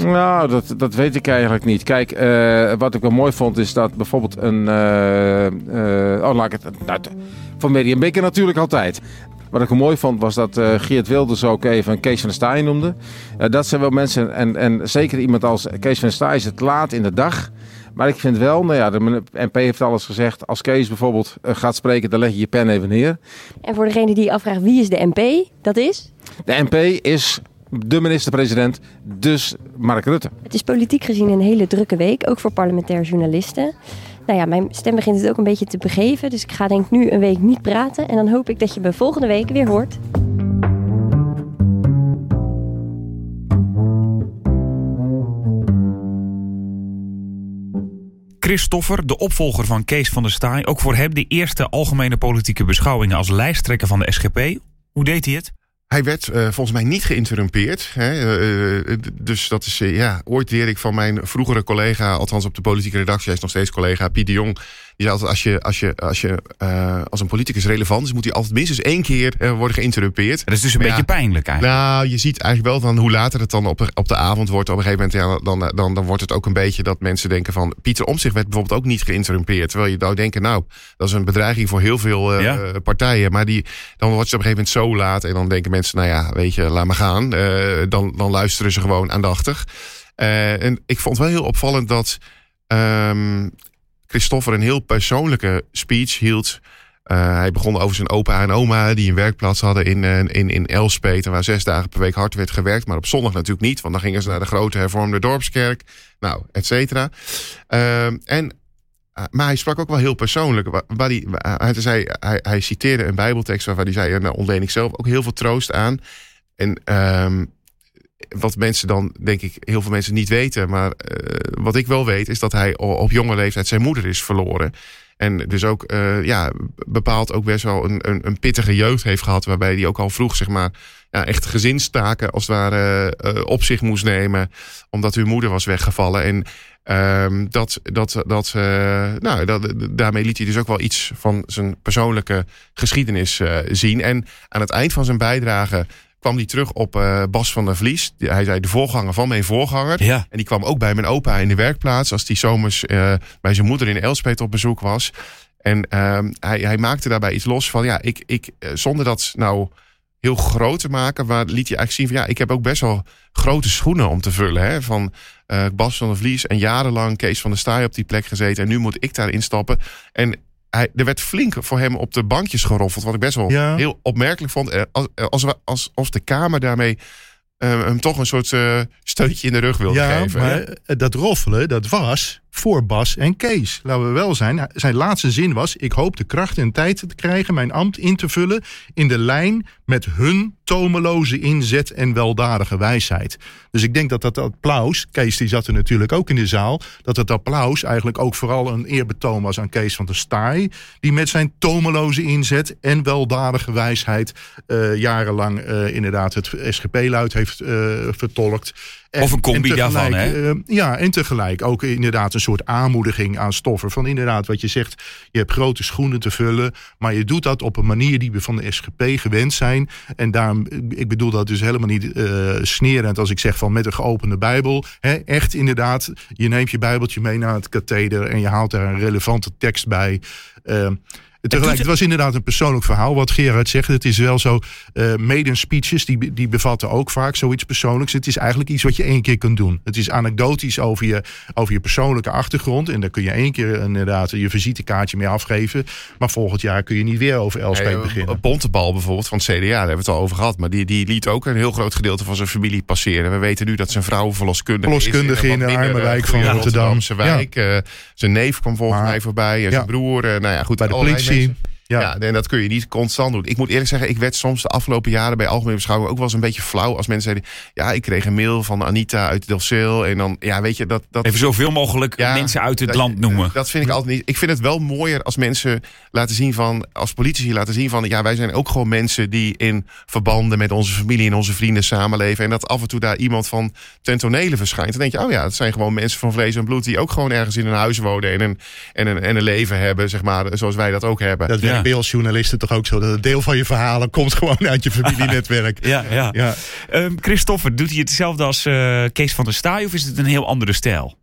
Nou, dat, dat weet ik eigenlijk niet. Kijk, uh, wat ik wel mooi vond is dat bijvoorbeeld een... Uh, uh, oh, laat ik het... Nou, van Merian Beker natuurlijk altijd. Wat ik wel mooi vond was dat uh, Geert Wilders ook even Kees van der Staaij noemde. Uh, dat zijn wel mensen, en, en zeker iemand als Kees van der Staaij is het laat in de dag. Maar ik vind wel, nou ja, de MP heeft alles gezegd. Als Kees bijvoorbeeld uh, gaat spreken, dan leg je je pen even neer. En voor degene die afvraagt wie is de MP, dat is? De MP is de minister-president, dus Mark Rutte. Het is politiek gezien een hele drukke week, ook voor parlementair journalisten. Nou ja, mijn stem begint het ook een beetje te begeven, dus ik ga denk ik nu een week niet praten. En dan hoop ik dat je me volgende week weer hoort. Christoffer, de opvolger van Kees van der Staaij. Ook voor hem de eerste algemene politieke beschouwingen als lijsttrekker van de SGP. Hoe deed hij het? Hij werd uh, volgens mij niet geïnterrumpeerd. Hè? Uh, dus dat is, ja, ooit leer ik van mijn vroegere collega, althans op de politieke redactie, hij is nog steeds collega, Piet de Jong. Altijd, als, je, als, je, als, je, als een politicus relevant is, moet hij altijd minstens één keer worden geïnterrumpeerd. Dat is dus een beetje pijnlijk eigenlijk. Nou, je ziet eigenlijk wel dan hoe later het dan op, op de avond wordt. Op een gegeven moment, ja, dan, dan, dan wordt het ook een beetje dat mensen denken van... Pieter Omtzigt werd bijvoorbeeld ook niet geïnterrumpeerd. Terwijl je nou denken, nou, dat is een bedreiging voor heel veel ja. partijen. Maar die, dan wordt het op een gegeven moment zo laat en dan denken mensen, nou ja, weet je, laat maar gaan. Dan, dan luisteren ze gewoon aandachtig. En ik vond wel heel opvallend dat um, Christoffer een heel persoonlijke speech hield. Uh, hij begon over zijn opa en oma die een werkplaats hadden in, in, in Elspet. Waar zes dagen per week hard werd gewerkt. Maar op zondag natuurlijk niet. Want dan gingen ze naar de grote hervormde dorpskerk. Nou, et cetera. Uh, en maar hij sprak ook wel heel persoonlijk. Waar hij, hij, zei, hij, hij citeerde een Bijbeltekst waarvan hij zei: Nou, ontleen ik zelf ook heel veel troost aan. En um, wat mensen dan, denk ik, heel veel mensen niet weten. Maar uh, wat ik wel weet, is dat hij op jonge leeftijd zijn moeder is verloren. En dus ook, uh, ja, bepaald ook best wel een, een, een, pittige jeugd heeft gehad. Waarbij hij ook al vroeg, zeg maar, ja, echt gezinstaken als het ware uh, op zich moest nemen. Omdat uw moeder was weggevallen. En Um, dat, dat, dat, nou, dat, daarmee liet hij dus ook wel iets van zijn persoonlijke geschiedenis zien. En aan het eind van zijn bijdrage kwam hij terug op uh, Bas van der Vlies. Hij zei de voorganger van mijn voorganger. Ja. En die kwam ook bij mijn opa in de werkplaats. Als die zomers bij zijn moeder in Elspet op bezoek was. En ehm, hij, hij maakte daarbij iets los van... ja, ik, ik, zonder dat nou heel groot te maken... waar liet hij eigenlijk zien van... ja, ik heb ook best wel grote schoenen om te vullen. Hè? Van uh, Bas van der Vlies en jarenlang Kees van der Staaij op die plek gezeten. En nu moet ik daarin stappen. En hij, er werd flink voor hem op de bankjes geroffeld. Wat ik best wel ja. heel opmerkelijk vond. Eh, als, als, als, als de Kamer daarmee uh, hem toch een soort uh, steuntje in de rug wilde ja, geven. Maar dat roffelen, dat was voor Bas en Kees. Laten we wel zijn. Zijn laatste zin was: Ik hoop de kracht en tijd te krijgen mijn ambt in te vullen in de lijn met hun tomeloze inzet en weldadige wijsheid. Dus ik denk dat dat applaus, Kees die zat er natuurlijk ook in de zaal, dat het applaus eigenlijk ook vooral een eerbetoon was aan Kees van der Staaij, die met zijn tomeloze inzet en weldadige wijsheid uh, jarenlang uh, inderdaad het SGP-luid heeft uh, vertolkt. En, of een combi daarvan, hè? ja, en tegelijk ook inderdaad een soort aanmoediging aan stoffen. Van inderdaad, wat je zegt, je hebt grote schoenen te vullen, maar je doet dat op een manier die we van de SGP gewend zijn. En daarom, ik bedoel dat dus helemaal niet uh, snerend als ik zeg van met een geopende Bijbel. Hè, echt inderdaad, je neemt je Bijbeltje mee naar het katheder en je haalt daar een relevante tekst bij. Uh, Tegelijk, het was inderdaad een persoonlijk verhaal. Wat Gerard zegt, het is wel zo. Uh, maiden speeches, die, die bevatten ook vaak zoiets persoonlijks. Het is eigenlijk iets wat je één keer kunt doen. Het is anekdotisch over je, over je persoonlijke achtergrond. En daar kun je één keer inderdaad je visitekaartje mee afgeven. Maar volgend jaar kun je niet weer over Elspeth hey, beginnen. Bontebal bijvoorbeeld van het CDA, daar hebben we het al over gehad. Maar die, die liet ook een heel groot gedeelte van zijn familie passeren. We weten nu dat zijn vrouw verloskundige, verloskundige is. in de arme wijk van Rotterdam. wijk. Ja. Uh, zijn neef kwam volgens maar, mij voorbij. En zijn broer. Uh, nou ja, goed. Bij de politie. sí. Ja. ja. en dat kun je niet constant doen. Ik moet eerlijk zeggen, ik werd soms de afgelopen jaren bij Algemene Beschouwing ook wel eens een beetje flauw. Als mensen zeiden, ja, ik kreeg een mail van Anita uit Delfzijl. En dan, ja, weet je, dat... dat Even zoveel mogelijk ja, mensen uit het dat, land noemen. Dat vind ik altijd niet. Ik vind het wel mooier als mensen laten zien van, als politici laten zien van, ja, wij zijn ook gewoon mensen die in verbanden met onze familie en onze vrienden samenleven. En dat af en toe daar iemand van ten tonele verschijnt. Dan denk je, oh ja, het zijn gewoon mensen van vlees en bloed die ook gewoon ergens in een huis wonen en een, en een, en een leven hebben, zeg maar, zoals wij dat ook hebben. Dat ja. Bij als journalisten toch ook zo. Dat een deel van je verhalen komt (laughs) gewoon uit je familienetwerk. (laughs) ja, ja. ja. Um, Christopher, doet hij hetzelfde als uh, Kees van der Staaij of is het een heel andere stijl?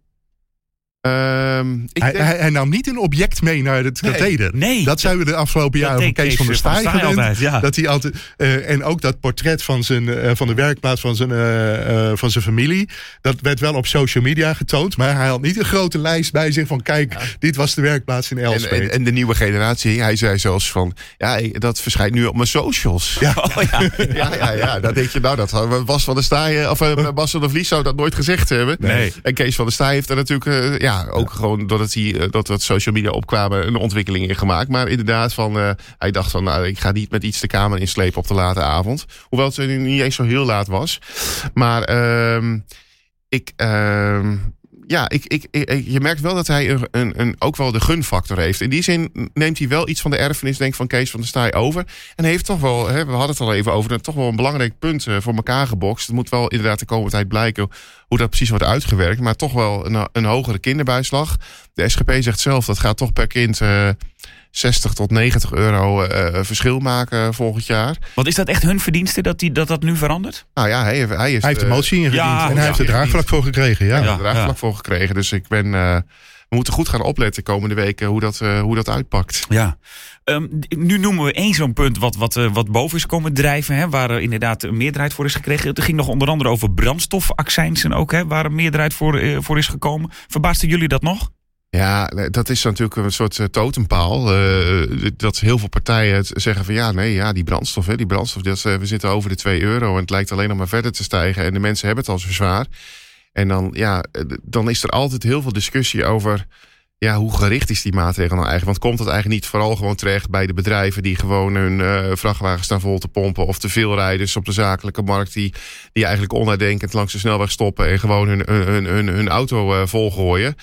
Um, ik hij, denk... hij, hij, nam niet een object mee naar het katheder. Nee, nee. Dat zijn we de afgelopen jaren van Kees, van der Staaij gewend. Altijd, ja. dat hij altijd, uh, en ook dat portret van, zijn, uh, van de werkplaats van zijn, uh, van zijn familie. Dat werd wel op social media getoond. Maar hij had niet een grote lijst bij zich van kijk, ja. dit was de werkplaats in Elspeth. En, en, en, de nieuwe generatie, hij zei zelfs van ja, dat verschijnt nu op mijn socials. Ja, (laughs) oh, ja. ja, ja, ja. Dan denk je nou, dat Bas van der Staaij, of Bas van der Vlies zou dat nooit gezegd hebben. Nee. En Kees van der Staaij heeft er natuurlijk, ja, ook gewoon doordat hij dat, dat social media opkwamen een ontwikkeling in gemaakt. Maar inderdaad, van, uh, hij dacht van nou, ik ga niet met iets de kamer inslepen op de late avond. Hoewel het niet eens zo heel laat was. Maar uh, ik. Uh, ja, ik, ik, je merkt wel dat hij een, een, een, ook wel de gunfactor heeft. In die zin neemt hij wel iets van de erfenis denk van Kees van der Staaij over. En heeft toch wel, hè, we hadden het al even over, toch wel een belangrijk punt voor elkaar gebokst. Het moet wel inderdaad de komende tijd blijken hoe dat precies wordt uitgewerkt. Maar toch wel een, een hogere kinderbijslag. De SGP zegt zelf dat gaat toch per kind uh, 60 tot 90 euro uh, verschil maken volgend jaar. Wat is dat echt hun verdienste dat die, dat, dat nu verandert? Nou ja, hij, hij, is, hij heeft de motie ingediend ja, en hij ja, heeft er draagvlak voor gekregen. Ja, ja, draagvlak voor gekregen. Dus ik ben. Uh, we moeten goed gaan opletten de komende weken hoe dat, uh, hoe dat uitpakt. Ja. Um, nu noemen we één zo'n punt wat, wat, uh, wat boven is komen drijven. Hè, waar uh, inderdaad een meerderheid voor is gekregen. Het ging nog onder andere over brandstofaccijnsen ook. Hè, waar een meerderheid voor, uh, voor is gekomen. Verbaasden jullie dat nog? Ja, dat is natuurlijk een soort uh, totempaal. Uh, dat heel veel partijen zeggen van ja, nee, ja, die brandstof, hè, die brandstof, dat, uh, we zitten over de 2 euro en het lijkt alleen nog maar verder te stijgen en de mensen hebben het al zo zwaar. En dan, ja, dan is er altijd heel veel discussie over ja, hoe gericht is die maatregel nou eigenlijk? Want komt dat eigenlijk niet vooral gewoon terecht bij de bedrijven die gewoon hun vrachtwagens staan vol te pompen? Of te veel rijders op de zakelijke markt die, die eigenlijk onnadenkend langs de snelweg stoppen en gewoon hun, hun, hun, hun auto volgooien?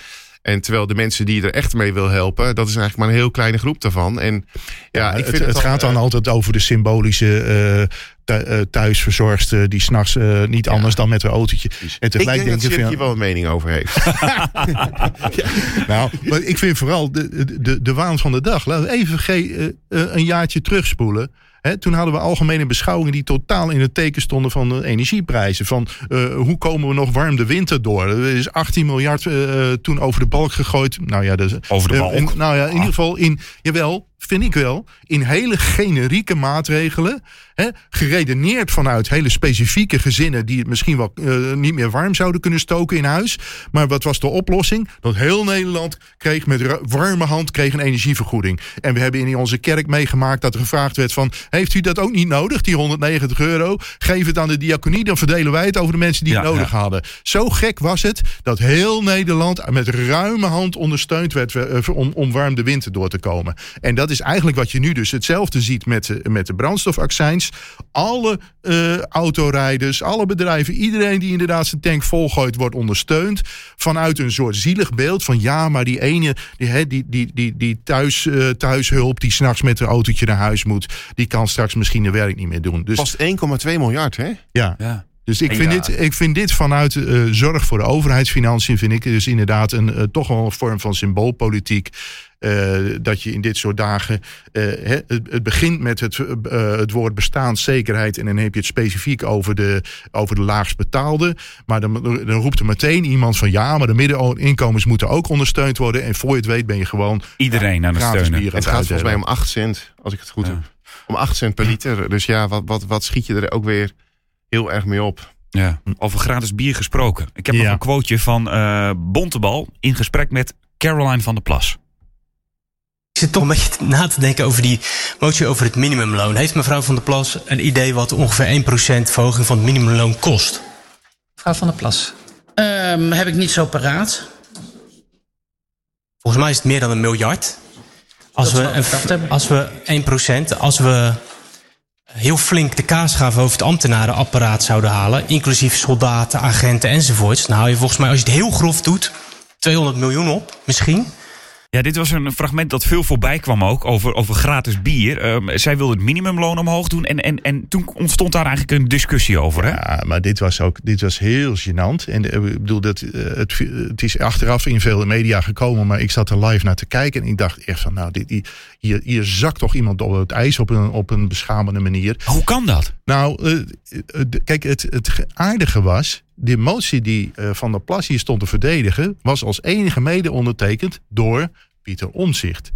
En terwijl de mensen die er echt mee wil helpen, dat is eigenlijk maar een heel kleine groep daarvan. En ja, ik vind het, het, gaat dan uh, altijd over de symbolische uh, thuisverzorgster die s'nachts uh, niet anders dan met haar autootje. En tegelijk ik denk dat je hier wel een mening over heeft. (laughs) ja, nou, maar ik vind vooral de, de, de waan van de dag. Laten we even ge, een jaartje terugspoelen. He, toen hadden we algemene beschouwingen die totaal in het teken stonden van de energieprijzen. Van uh, hoe komen we nog warm de winter door? Er is 18 miljard uh, toen over de balk gegooid. Nou ja, dus, over de balk? Uh, nou ja, in ah. ieder geval in, jawel, vind ik wel, in hele generieke maatregelen. Hè, geredeneerd vanuit hele specifieke gezinnen die het misschien wel eh, niet meer warm zouden kunnen stoken in huis. Maar wat was de oplossing? Dat heel Nederland kreeg met warme hand kreeg een energievergoeding. En we hebben in onze kerk meegemaakt dat er gevraagd werd van... heeft u dat ook niet nodig, die 190 euro? Geef het aan de diaconie, dan verdelen wij het over de mensen die Ja, het nodig ja. hadden. Zo gek was het dat heel Nederland met ruime hand ondersteund werd... eh, om, om warm de winter door te komen. En dat is eigenlijk wat je nu dus hetzelfde ziet met, de- met de brandstofaccijns. Alle eh, autorijders, alle bedrijven, iedereen die inderdaad zijn tank volgooit, wordt ondersteund. Vanuit een soort zielig beeld van ja, maar die ene, die, hè, die, die, die, die thuis, eh, thuishulp die s'nachts met een autootje naar huis moet, die kan straks misschien de werk niet meer doen. Dus Kost 1,2 miljard, hè? ja. Ja. Dus ik vind, ja. dit, ik vind dit vanuit eh, zorg voor de overheidsfinanciën, vind ik dus inderdaad een, eh, toch wel een vorm van symboolpolitiek. eh, dat je in dit soort dagen. eh, hè, het, het begint met het, eh, het woord bestaanszekerheid. En dan heb je het specifiek over de, over de laagst betaalde. Maar dan, dan roept er meteen iemand van ja, maar de middeninkomens moeten ook ondersteund worden. En voor je het weet ben je gewoon Iedereen aan het steunen. bier aan Het gaat volgens mij om 8 cent, als ik het goed Ja. heb. Om 8 cent per liter. Dus ja, wat, wat, wat schiet je er ook weer heel erg mee op? Ja, over gratis bier gesproken. Ik heb nog een quoteje van eh Bontebal in gesprek met Caroline van der Plas. Ik zit toch een beetje na te denken over die motie over het minimumloon. Heeft mevrouw Van der Plas een idee wat ongeveer 1% verhoging van het minimumloon kost? Mevrouw Van der Plas. Ehm, heb ik niet zo paraat. Volgens mij is het meer dan een miljard. Als Dat we, hebben. als we 1%, als we heel flink de kaasgave over het ambtenarenapparaat zouden halen, inclusief soldaten, agenten enzovoorts, dan haal je volgens mij, als je het heel grof doet, 200 miljoen op, misschien. Ja, dit was een fragment dat veel voorbij kwam ook over, over gratis bier. Ehm, zij wilde het minimumloon omhoog doen en, en, en toen ontstond daar eigenlijk een discussie over. Hè? Ja, maar dit was ook dit was heel gênant. En ik bedoel, dat, eh, het, het is achteraf in veel media gekomen, maar ik zat er live naar te kijken en ik dacht echt van, nou, dit, die- hier, hier zakt toch iemand op het ijs op een, op een beschamende manier. Hoe kan dat? Nou, eh, eh, kijk, het, het aardige was, de motie die eh, Van der Plas hier stond te verdedigen, was als enige mede ondertekend door Pieter Omzicht.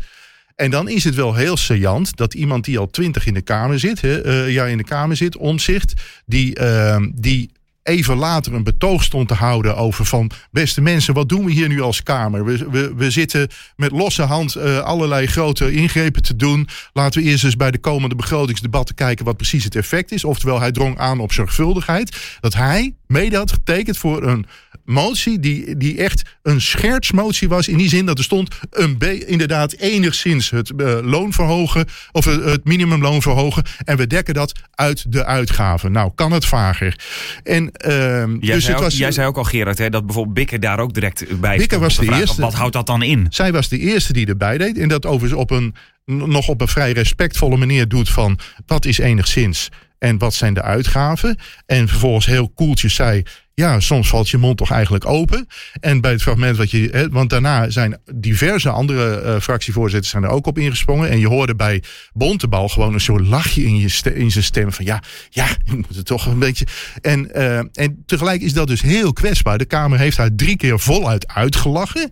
En dan is het wel heel saillant dat iemand die al twintig in de Kamer zit, eh, jaar in de Kamer zit, Omzicht, die, eh, die even later een betoog stond te houden over van... beste mensen, wat doen we hier nu als Kamer? We, we, we zitten met losse hand eh, allerlei grote ingrepen te doen. Laten we eerst eens bij de komende begrotingsdebatten kijken... wat precies het effect is. Oftewel, hij drong aan op zorgvuldigheid. Dat hij mede had getekend voor een motie die, die echt een schertsmotie was. In die zin dat er stond een be- inderdaad enigszins het eh, loon verhogen. Of het minimumloon verhogen. En we dekken dat uit de uitgaven. Nou, kan het vager. En, ehm, Jij, dus zei, het ook, jij zei ook al, Gerard, hè, dat bijvoorbeeld Bikker daar ook direct bij Bikker stond was de eerste. Wat houdt dat dan in? zij was de eerste die erbij deed. En dat overigens op een, nog op een vrij respectvolle manier doet van... wat is enigszins en wat zijn de uitgaven? En vervolgens heel koeltjes zei... ja, soms valt je mond toch eigenlijk open. En bij het fragment wat je... Hè, want daarna zijn diverse andere eh, fractievoorzitters zijn er ook op ingesprongen. En je hoorde bij Bontebal gewoon een soort lachje in, je in zijn stem. Van ja, ja, je moet het toch een beetje... En, eh, en tegelijk is dat dus heel kwetsbaar. De Kamer heeft haar drie keer voluit uitgelachen.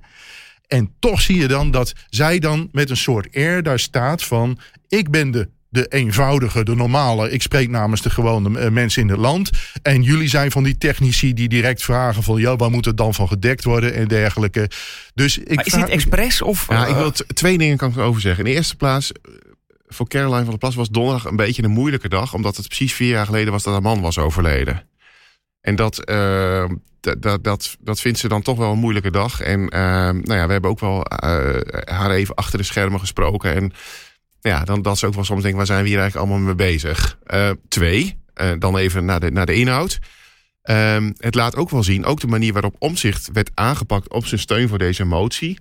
En toch zie je dan dat zij dan met een soort air daar staat van... ik ben de, de eenvoudige, de normale, ik spreek namens de gewone eh, mensen in het land. En jullie zijn van die technici die direct vragen van... ja, waar moet het dan van gedekt worden en dergelijke. Dus ik Maar is vraag- dit expres of... Ja, eh, ik wil t- twee dingen kan ik erover zeggen. In de eerste plaats, eh, voor Caroline van der Plas was donderdag een beetje een moeilijke dag. Omdat het precies vier jaar geleden was dat haar man was overleden. En dat, eh, dat, dat, dat, vindt ze dan toch wel een moeilijke dag. En eh, nou ja, we hebben ook wel eh, haar even achter de schermen gesproken. En ja, dan dat ze ook wel soms denken, waar zijn we hier eigenlijk allemaal mee bezig? Eh, twee, eh, dan even naar de, naar de inhoud. Ehm, het laat ook wel zien, ook de manier waarop omzicht werd aangepakt op zijn steun voor deze motie.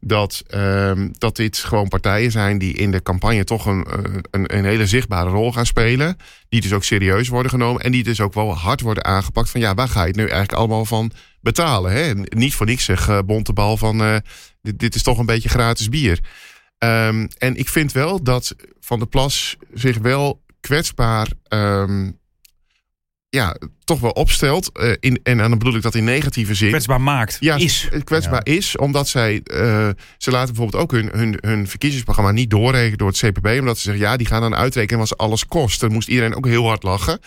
Dat, ehm, dat dit gewoon partijen zijn die in de campagne toch een, eh, een, een hele zichtbare rol gaan spelen. Die dus ook serieus worden genomen. En die dus ook wel hard worden aangepakt van ja, waar ga je het nu eigenlijk allemaal van betalen? Hè? Niet voor niks zeg uh, Bontebal van dit, dit is toch een beetje gratis bier. Ehm, en ik vind wel dat Van der Plas zich wel kwetsbaar ehm, ja, toch wel opstelt. eh, in, en dan bedoel ik dat in negatieve zin. Kwetsbaar maakt. Ja, is. kwetsbaar is, omdat zij, eh, ze laten bijvoorbeeld ook hun, hun, hun verkiezingsprogramma niet doorrekenen door het CPB, omdat ze zeggen, ja, die gaan dan uitrekenen wat ze alles kost. Dan moest iedereen ook heel hard lachen.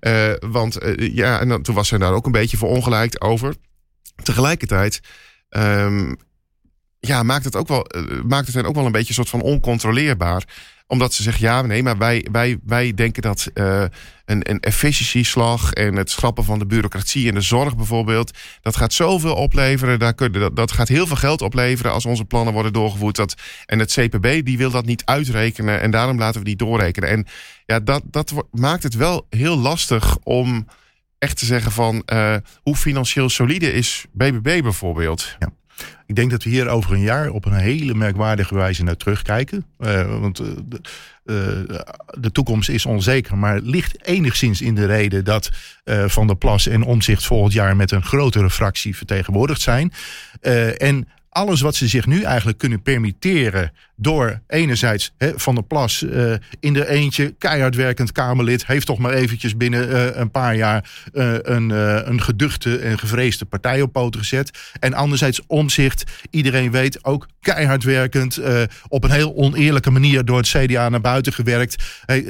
Eh, want eh, ja, en dan, toen was zij daar ook een beetje verongelijkt over. Tegelijkertijd ehm, ja, maakt het, ook wel, eh, maakt het hen ook wel een beetje soort van oncontroleerbaar omdat ze zeggen, ja, nee, maar wij, wij, wij denken dat eh, een, een efficiëntieslag en het schrappen van de bureaucratie en de zorg bijvoorbeeld, dat gaat zoveel opleveren. Daar kunnen, dat, dat gaat heel veel geld opleveren als onze plannen worden doorgevoerd. Dat, en het CPB die wil dat niet uitrekenen en daarom laten we die doorrekenen. En ja, dat, dat maakt het wel heel lastig om echt te zeggen van eh, hoe financieel solide is BBB bijvoorbeeld. Ja. Ik denk dat we hier over een jaar op een hele merkwaardige wijze naar terugkijken. Eh, want eh, de, eh, de toekomst is onzeker, maar ligt enigszins in de reden dat Van der Plas en Omzicht volgend jaar met een grotere fractie vertegenwoordigd zijn. En alles wat ze zich nu eigenlijk kunnen permitteren door enerzijds Van der Plas eh, in de eentje, keihard werkend Kamerlid, heeft toch maar eventjes binnen eh, een paar jaar eh, een, een geduchte en gevreesde partij op poten gezet. En anderzijds omzicht, iedereen weet, ook keihard werkend, op een heel oneerlijke manier door het CDA naar buiten gewerkt. Hij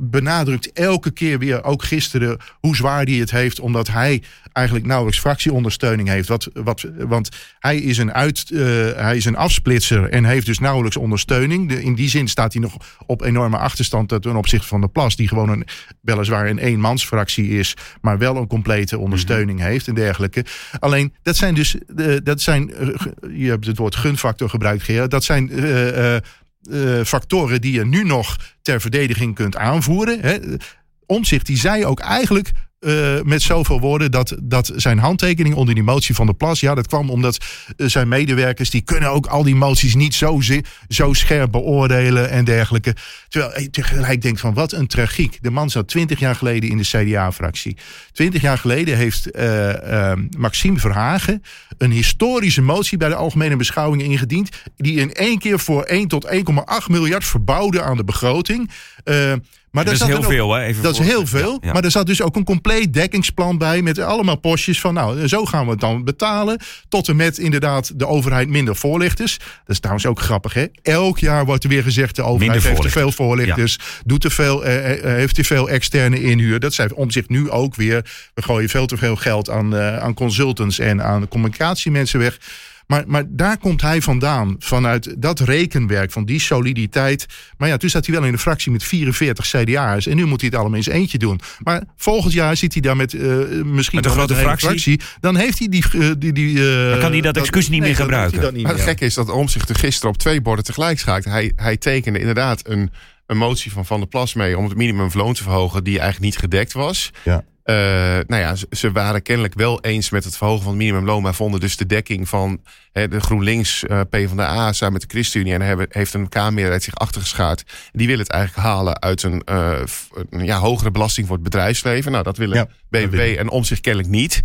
benadrukt elke keer weer, ook gisteren, hoe zwaar hij het heeft, omdat hij eigenlijk nauwelijks fractieondersteuning heeft. Wat, wat, want hij is, een uit, hij is een afsplitser en heeft dus nauwelijks ondersteuning. De, in die zin staat hij nog op enorme achterstand ten opzichte van de Plas, die gewoon een, weliswaar een eenmansfractie is, maar wel een complete ondersteuning heeft en dergelijke. Alleen, dat zijn dus, dat zijn, eh, je hebt het woord gunfactor gebruikt, Gerard, dat zijn eh, eh, factoren die je nu nog ter verdediging kunt aanvoeren. Hè. Omzicht die zei ook eigenlijk eh, met zoveel woorden dat, dat zijn handtekening onder die motie van de Plas. Ja, dat kwam omdat eh, zijn medewerkers. die kunnen ook al die moties niet zo, zo scherp beoordelen en dergelijke. Terwijl je tegelijk denkt: van wat een tragiek. De man zat twintig jaar geleden in de CDA-fractie. Twintig jaar geleden heeft eh, eh, Maxime Verhagen. een historische motie bij de Algemene Beschouwingen ingediend. die in één keer voor 1 tot 1,8 miljard verbouwde aan de begroting. Eh, maar Dat is heel ook- veel, hè? Even dat is heel veel. Ja, ja. Maar er zat dus ook een compleet dekkingsplan bij. Met allemaal postjes van, nou, zo gaan we het dan betalen. Tot en met inderdaad de overheid minder voorlichters. Dat is trouwens ook grappig, hè? Elk jaar wordt er weer gezegd: de overheid heeft te veel voorlichters. Doet te veel, eh, eh, heeft te veel externe inhuur. Dat zijn om zich nu ook weer. We gooien veel te veel geld aan, eh, aan consultants en aan communicatiemensen weg. Maar, maar daar komt hij vandaan. Vanuit dat rekenwerk, van die soliditeit. Maar ja, toen zat hij wel in een fractie met 44 CDA's. En nu moet hij het allemaal in zijn eentje doen. Maar volgend jaar zit hij daar met eh, misschien Met een grote fractie. Dan heeft hij die. eh, die, die eh, Dan kan hij dat excuus niet meer gebruiken. dat niet Maar het gekke is dat Omzicht er gisteren op twee borden tegelijk schaakt. Hij, hij tekende inderdaad een, een motie van Van der Plas mee om het minimumloon te verhogen, die eigenlijk niet gedekt was. Ja. Eh, nou ja, ze, waren kennelijk wel eens met het verhogen van het minimumloon, maar vonden dus de dekking van hè, de GroenLinks, eh PvdA samen met de ChristenUnie en hebben, heeft een Kamermeerderheid zich achtergeschaard. Die willen het eigenlijk halen uit een, eh, een ja, hogere belasting voor het bedrijfsleven. Nou, dat willen Ja, dat en Omzicht kennelijk niet.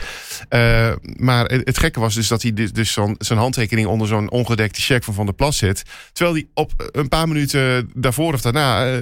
Maar het, gekke was dus dat hij dus, dus zo'n- zijn handtekening onder zo'n ongedekte cheque van Van der Plas zet. Terwijl hij op een paar minuten daarvoor of daarna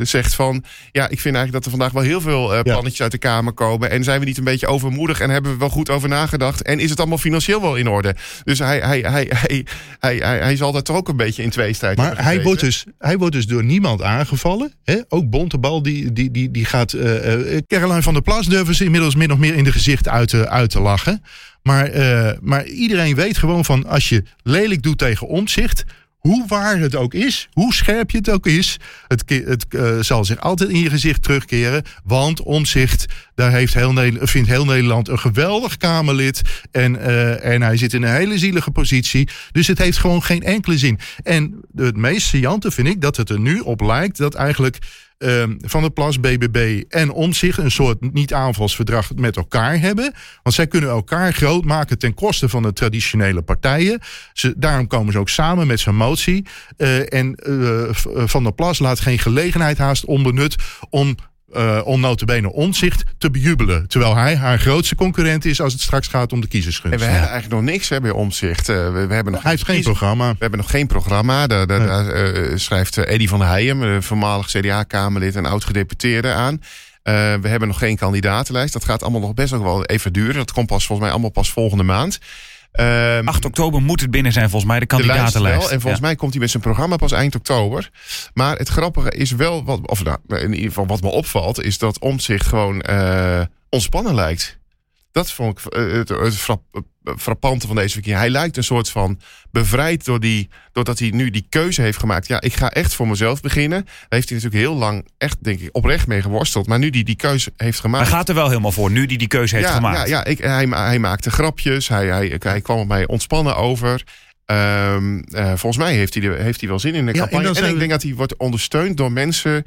zegt van... ja, ik vind eigenlijk dat er vandaag wel heel veel plannetjes uit de Kamer komen. En zijn we niet een beetje overmoedig en hebben we wel goed over nagedacht? En is het allemaal financieel wel in orde? Dus hij, hij, hij, hij, hij, hij, hij zal daar toch ook een beetje in tweestrijd Maar hebben hij wordt, dus, hij wordt dus door niemand aangevallen. Hè? Ook Bontebal, die, die, die, die gaat... eh, Caroline van der Plas durven ze inmiddels min of meer in de gezicht uit te, uit te lachen. Maar, eh, maar iedereen weet gewoon van... als je lelijk doet tegen omzicht... hoe waar het ook is, hoe scherp je het ook is... het, het eh, zal zich altijd in je gezicht terugkeren. Want omzicht, daar heeft heel Nederland, vindt heel Nederland een geweldig Kamerlid. En, eh, en hij zit in een hele zielige positie. Dus het heeft gewoon geen enkele zin. En het meest saillante vind ik dat het er nu op lijkt... dat eigenlijk ehm, Van der Plas, BBB en Omtzigt... een soort niet-aanvalsverdrag met elkaar hebben. Want zij kunnen elkaar groot maken ten koste van de traditionele partijen. Ze, daarom komen ze ook samen met zijn motie. Eh, en eh, eh, Van der Plas laat geen gelegenheid haast onbenut... om eh om notabene omzicht te bejubelen. Terwijl hij haar grootste concurrent is als het straks gaat om de En kiezersgunst. we hebben eigenlijk nog niks hè, bij Omzicht. Eh, we, we hebben nog Hij heeft geen programma. We hebben nog geen programma. Daar, daar, eh, schrijft eh, Eddy van Heijem, eh, voormalig CDA-Kamerlid en oud-gedeputeerde aan. Eh, we hebben nog geen kandidatenlijst. Dat gaat allemaal nog best ook wel even duren. Dat komt pas volgens mij allemaal pas volgende maand. Ehm, 8 oktober moet het binnen zijn volgens mij, de de lijst kandidatenlijst. wel. En volgens mij komt hij met zijn programma pas eind oktober. Maar het grappige is wel, wat, of nou, in ieder geval wat me opvalt, is dat Omtzigt gewoon eh, ontspannen lijkt. Dat vond ik eh, het, eh, frappante van deze verkiezing. Hij lijkt een soort van bevrijd door die, doordat hij nu die keuze heeft gemaakt. Ja, ik ga echt voor mezelf beginnen. Daar heeft hij natuurlijk heel lang echt, denk ik, oprecht mee geworsteld. Maar nu die die keuze heeft gemaakt. Hij gaat er wel helemaal voor, nu die die keuze heeft ja, gemaakt. Ja, ja ik, hij, hij maakte grapjes. Hij, hij, hij kwam op mij ontspannen over. Ehm, eh, volgens mij heeft hij, heeft hij wel zin in de Ja, campagne. En, ik we- denk dat hij wordt ondersteund door mensen.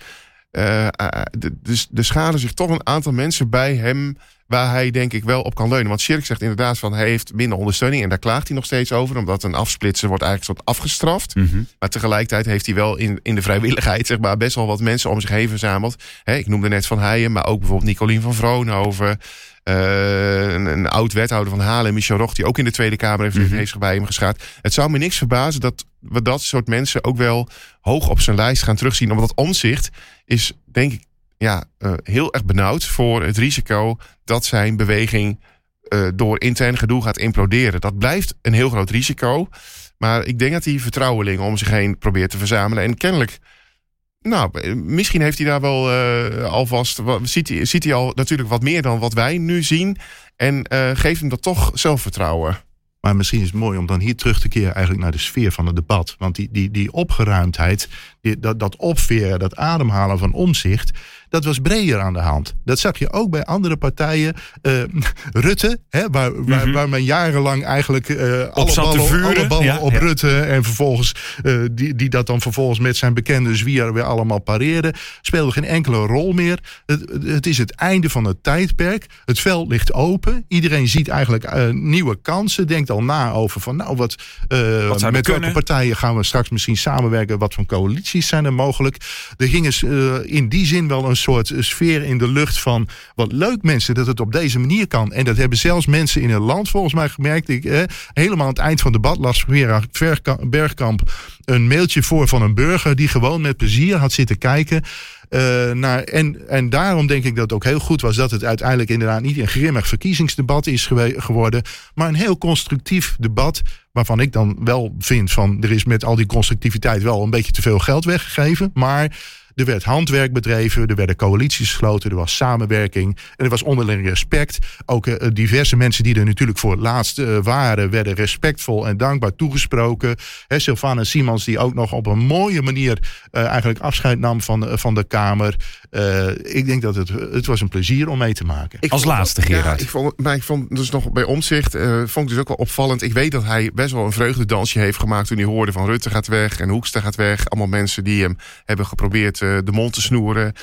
eh, eh, de- dus er scharen zich toch een aantal mensen bij hem... waar hij denk ik wel op kan leunen. Want Schirk zegt inderdaad van hij heeft minder ondersteuning... en daar klaagt hij nog steeds over. Omdat een afsplitser wordt eigenlijk soort afgestraft. Mhm. Maar tegelijkertijd heeft hij wel in, in de vrijwilligheid... zeg maar, best wel wat mensen om zich heen verzameld. Ik noemde net Van Heijen, maar ook bijvoorbeeld Nicolien van Vroonhoven... eh, een, een oud wethouder van Halen, Michel Roch... die ook in de Tweede Kamer heeft, Mhm. heeft zich bij hem geschaard. Het zou me niks verbazen dat we dat soort mensen... ook wel hoog op zijn lijst gaan terugzien. Omdat omzicht is, denk ik, ja, eh, heel erg benauwd... voor het risico dat zijn beweging... eh, door intern gedoe gaat imploderen. Dat blijft een heel groot risico. Maar ik denk dat hij vertrouwelingen om zich heen probeert te verzamelen. En kennelijk, nou, eh, misschien heeft hij daar wel alvast. Ziet hij, ziet hij al natuurlijk wat meer dan wat wij nu zien. En geeft hem dat toch zelfvertrouwen. Maar misschien is het mooi om dan hier terug te keren eigenlijk naar de sfeer van het debat. Want die, die, die opgeruimdheid, dat, dat opveren, dat ademhalen van omzicht, dat was breder aan de hand. Dat zag je ook bij andere partijen. Eh, (laughs) Rutte, hè, waar, waar, Mhm. waar men jarenlang eigenlijk eh alle zat te ballen, vuren. alle ballen Ja, op ja. Rutte en vervolgens eh, die, die dat dan vervolgens met zijn bekende zwier weer allemaal pareerde, speelde geen enkele rol meer. Het, het is het einde van het tijdperk. Het veld ligt open. Iedereen ziet eigenlijk nieuwe kansen. Denkt al na over van nou wat, Wat met welke partijen gaan we straks misschien samenwerken. Wat voor zijn er mogelijk? Er ging eh, in die zin wel een soort sfeer in de lucht van wat leuk mensen dat het op deze manier kan. En dat hebben zelfs mensen in het land volgens mij gemerkt. Ik, eh, helemaal aan het eind van het debat las Vera Bergkamp een mailtje voor van een burger die gewoon met plezier had zitten kijken. Eh, naar, en, en daarom denk ik dat het ook heel goed was dat het uiteindelijk inderdaad niet een grimmig verkiezingsdebat is geworden, maar een heel constructief debat. Waarvan ik dan wel vind van er is met al die constructiviteit wel een beetje te veel geld weggegeven. Maar er werd handwerk bedreven, er werden coalities gesloten, er was samenwerking en er was onderling respect. Ook eh, diverse mensen die er natuurlijk voor het laatst eh, waren, werden respectvol en dankbaar toegesproken. He, Sylvana Simons, die ook nog op een mooie manier eh, eigenlijk afscheid nam van, van de Kamer. Eh, ik denk dat het, het was een plezier om mee te maken. Ik Als laatste, Ja, Gerard. ik vond, maar ik vond dus nog bij omzicht, eh, vond ik dus ook wel opvallend. Ik weet dat hij best wel een vreugdedansje heeft gemaakt toen hij hoorde van Rutte gaat weg en Hoekstra gaat weg. Allemaal mensen die hem hebben geprobeerd eh, de mond te snoeren.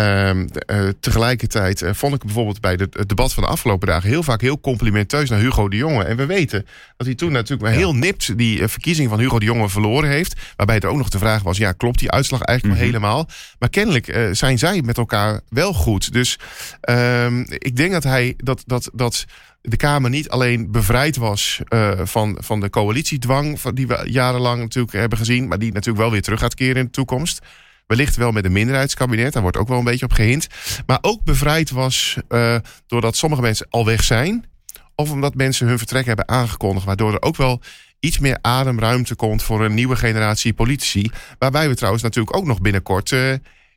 Ehm, eh, tegelijkertijd eh, vond ik bijvoorbeeld bij de- het debat van de afgelopen dagen heel vaak heel complimenteus naar Hugo de Jonge. En we weten dat hij toen natuurlijk maar heel nipt die eh, verkiezing van Hugo de Jonge verloren heeft. Waarbij er ook nog de vraag was: ja, klopt die uitslag eigenlijk wel helemaal? Maar kennelijk zijn zij met elkaar wel goed. Dus ehm, ik denk dat hij dat, dat, dat de Kamer niet alleen bevrijd was van, van de coalitiedwang die we jarenlang natuurlijk hebben gezien, maar die natuurlijk wel weer terug gaat keren in de toekomst. Wellicht wel met een minderheidskabinet, daar wordt ook wel een beetje op gehind. Maar ook bevrijd was eh, doordat sommige mensen al weg zijn. Of omdat mensen hun vertrek hebben aangekondigd. Waardoor er ook wel iets meer ademruimte komt voor een nieuwe generatie politici. Waarbij we trouwens natuurlijk ook nog binnenkort eh,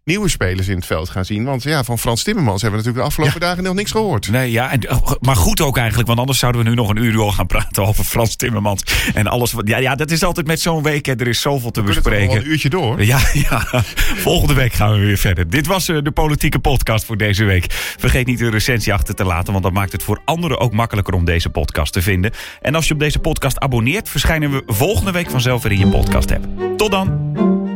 nieuwe spelers in het veld gaan zien. Want ja, van Frans Timmermans hebben we natuurlijk de afgelopen dagen nog niks gehoord. Nee, ja, en, oh, maar goed ook eigenlijk, want anders zouden we nu nog een uur door gaan praten over Frans Timmermans en alles. wat- Ja, ja dat is altijd met zo'n week, hè, er is zoveel te We bespreken. een uurtje door. Ja, (laughs) ja, volgende week gaan we weer verder. Dit was eh, de politieke podcast voor deze week. Vergeet niet een recensie achter te laten, want dat maakt het voor anderen ook makkelijker om deze podcast te vinden. En als je op deze podcast abonneert, verschijnen we volgende week vanzelf weer in je podcast app. Tot dan!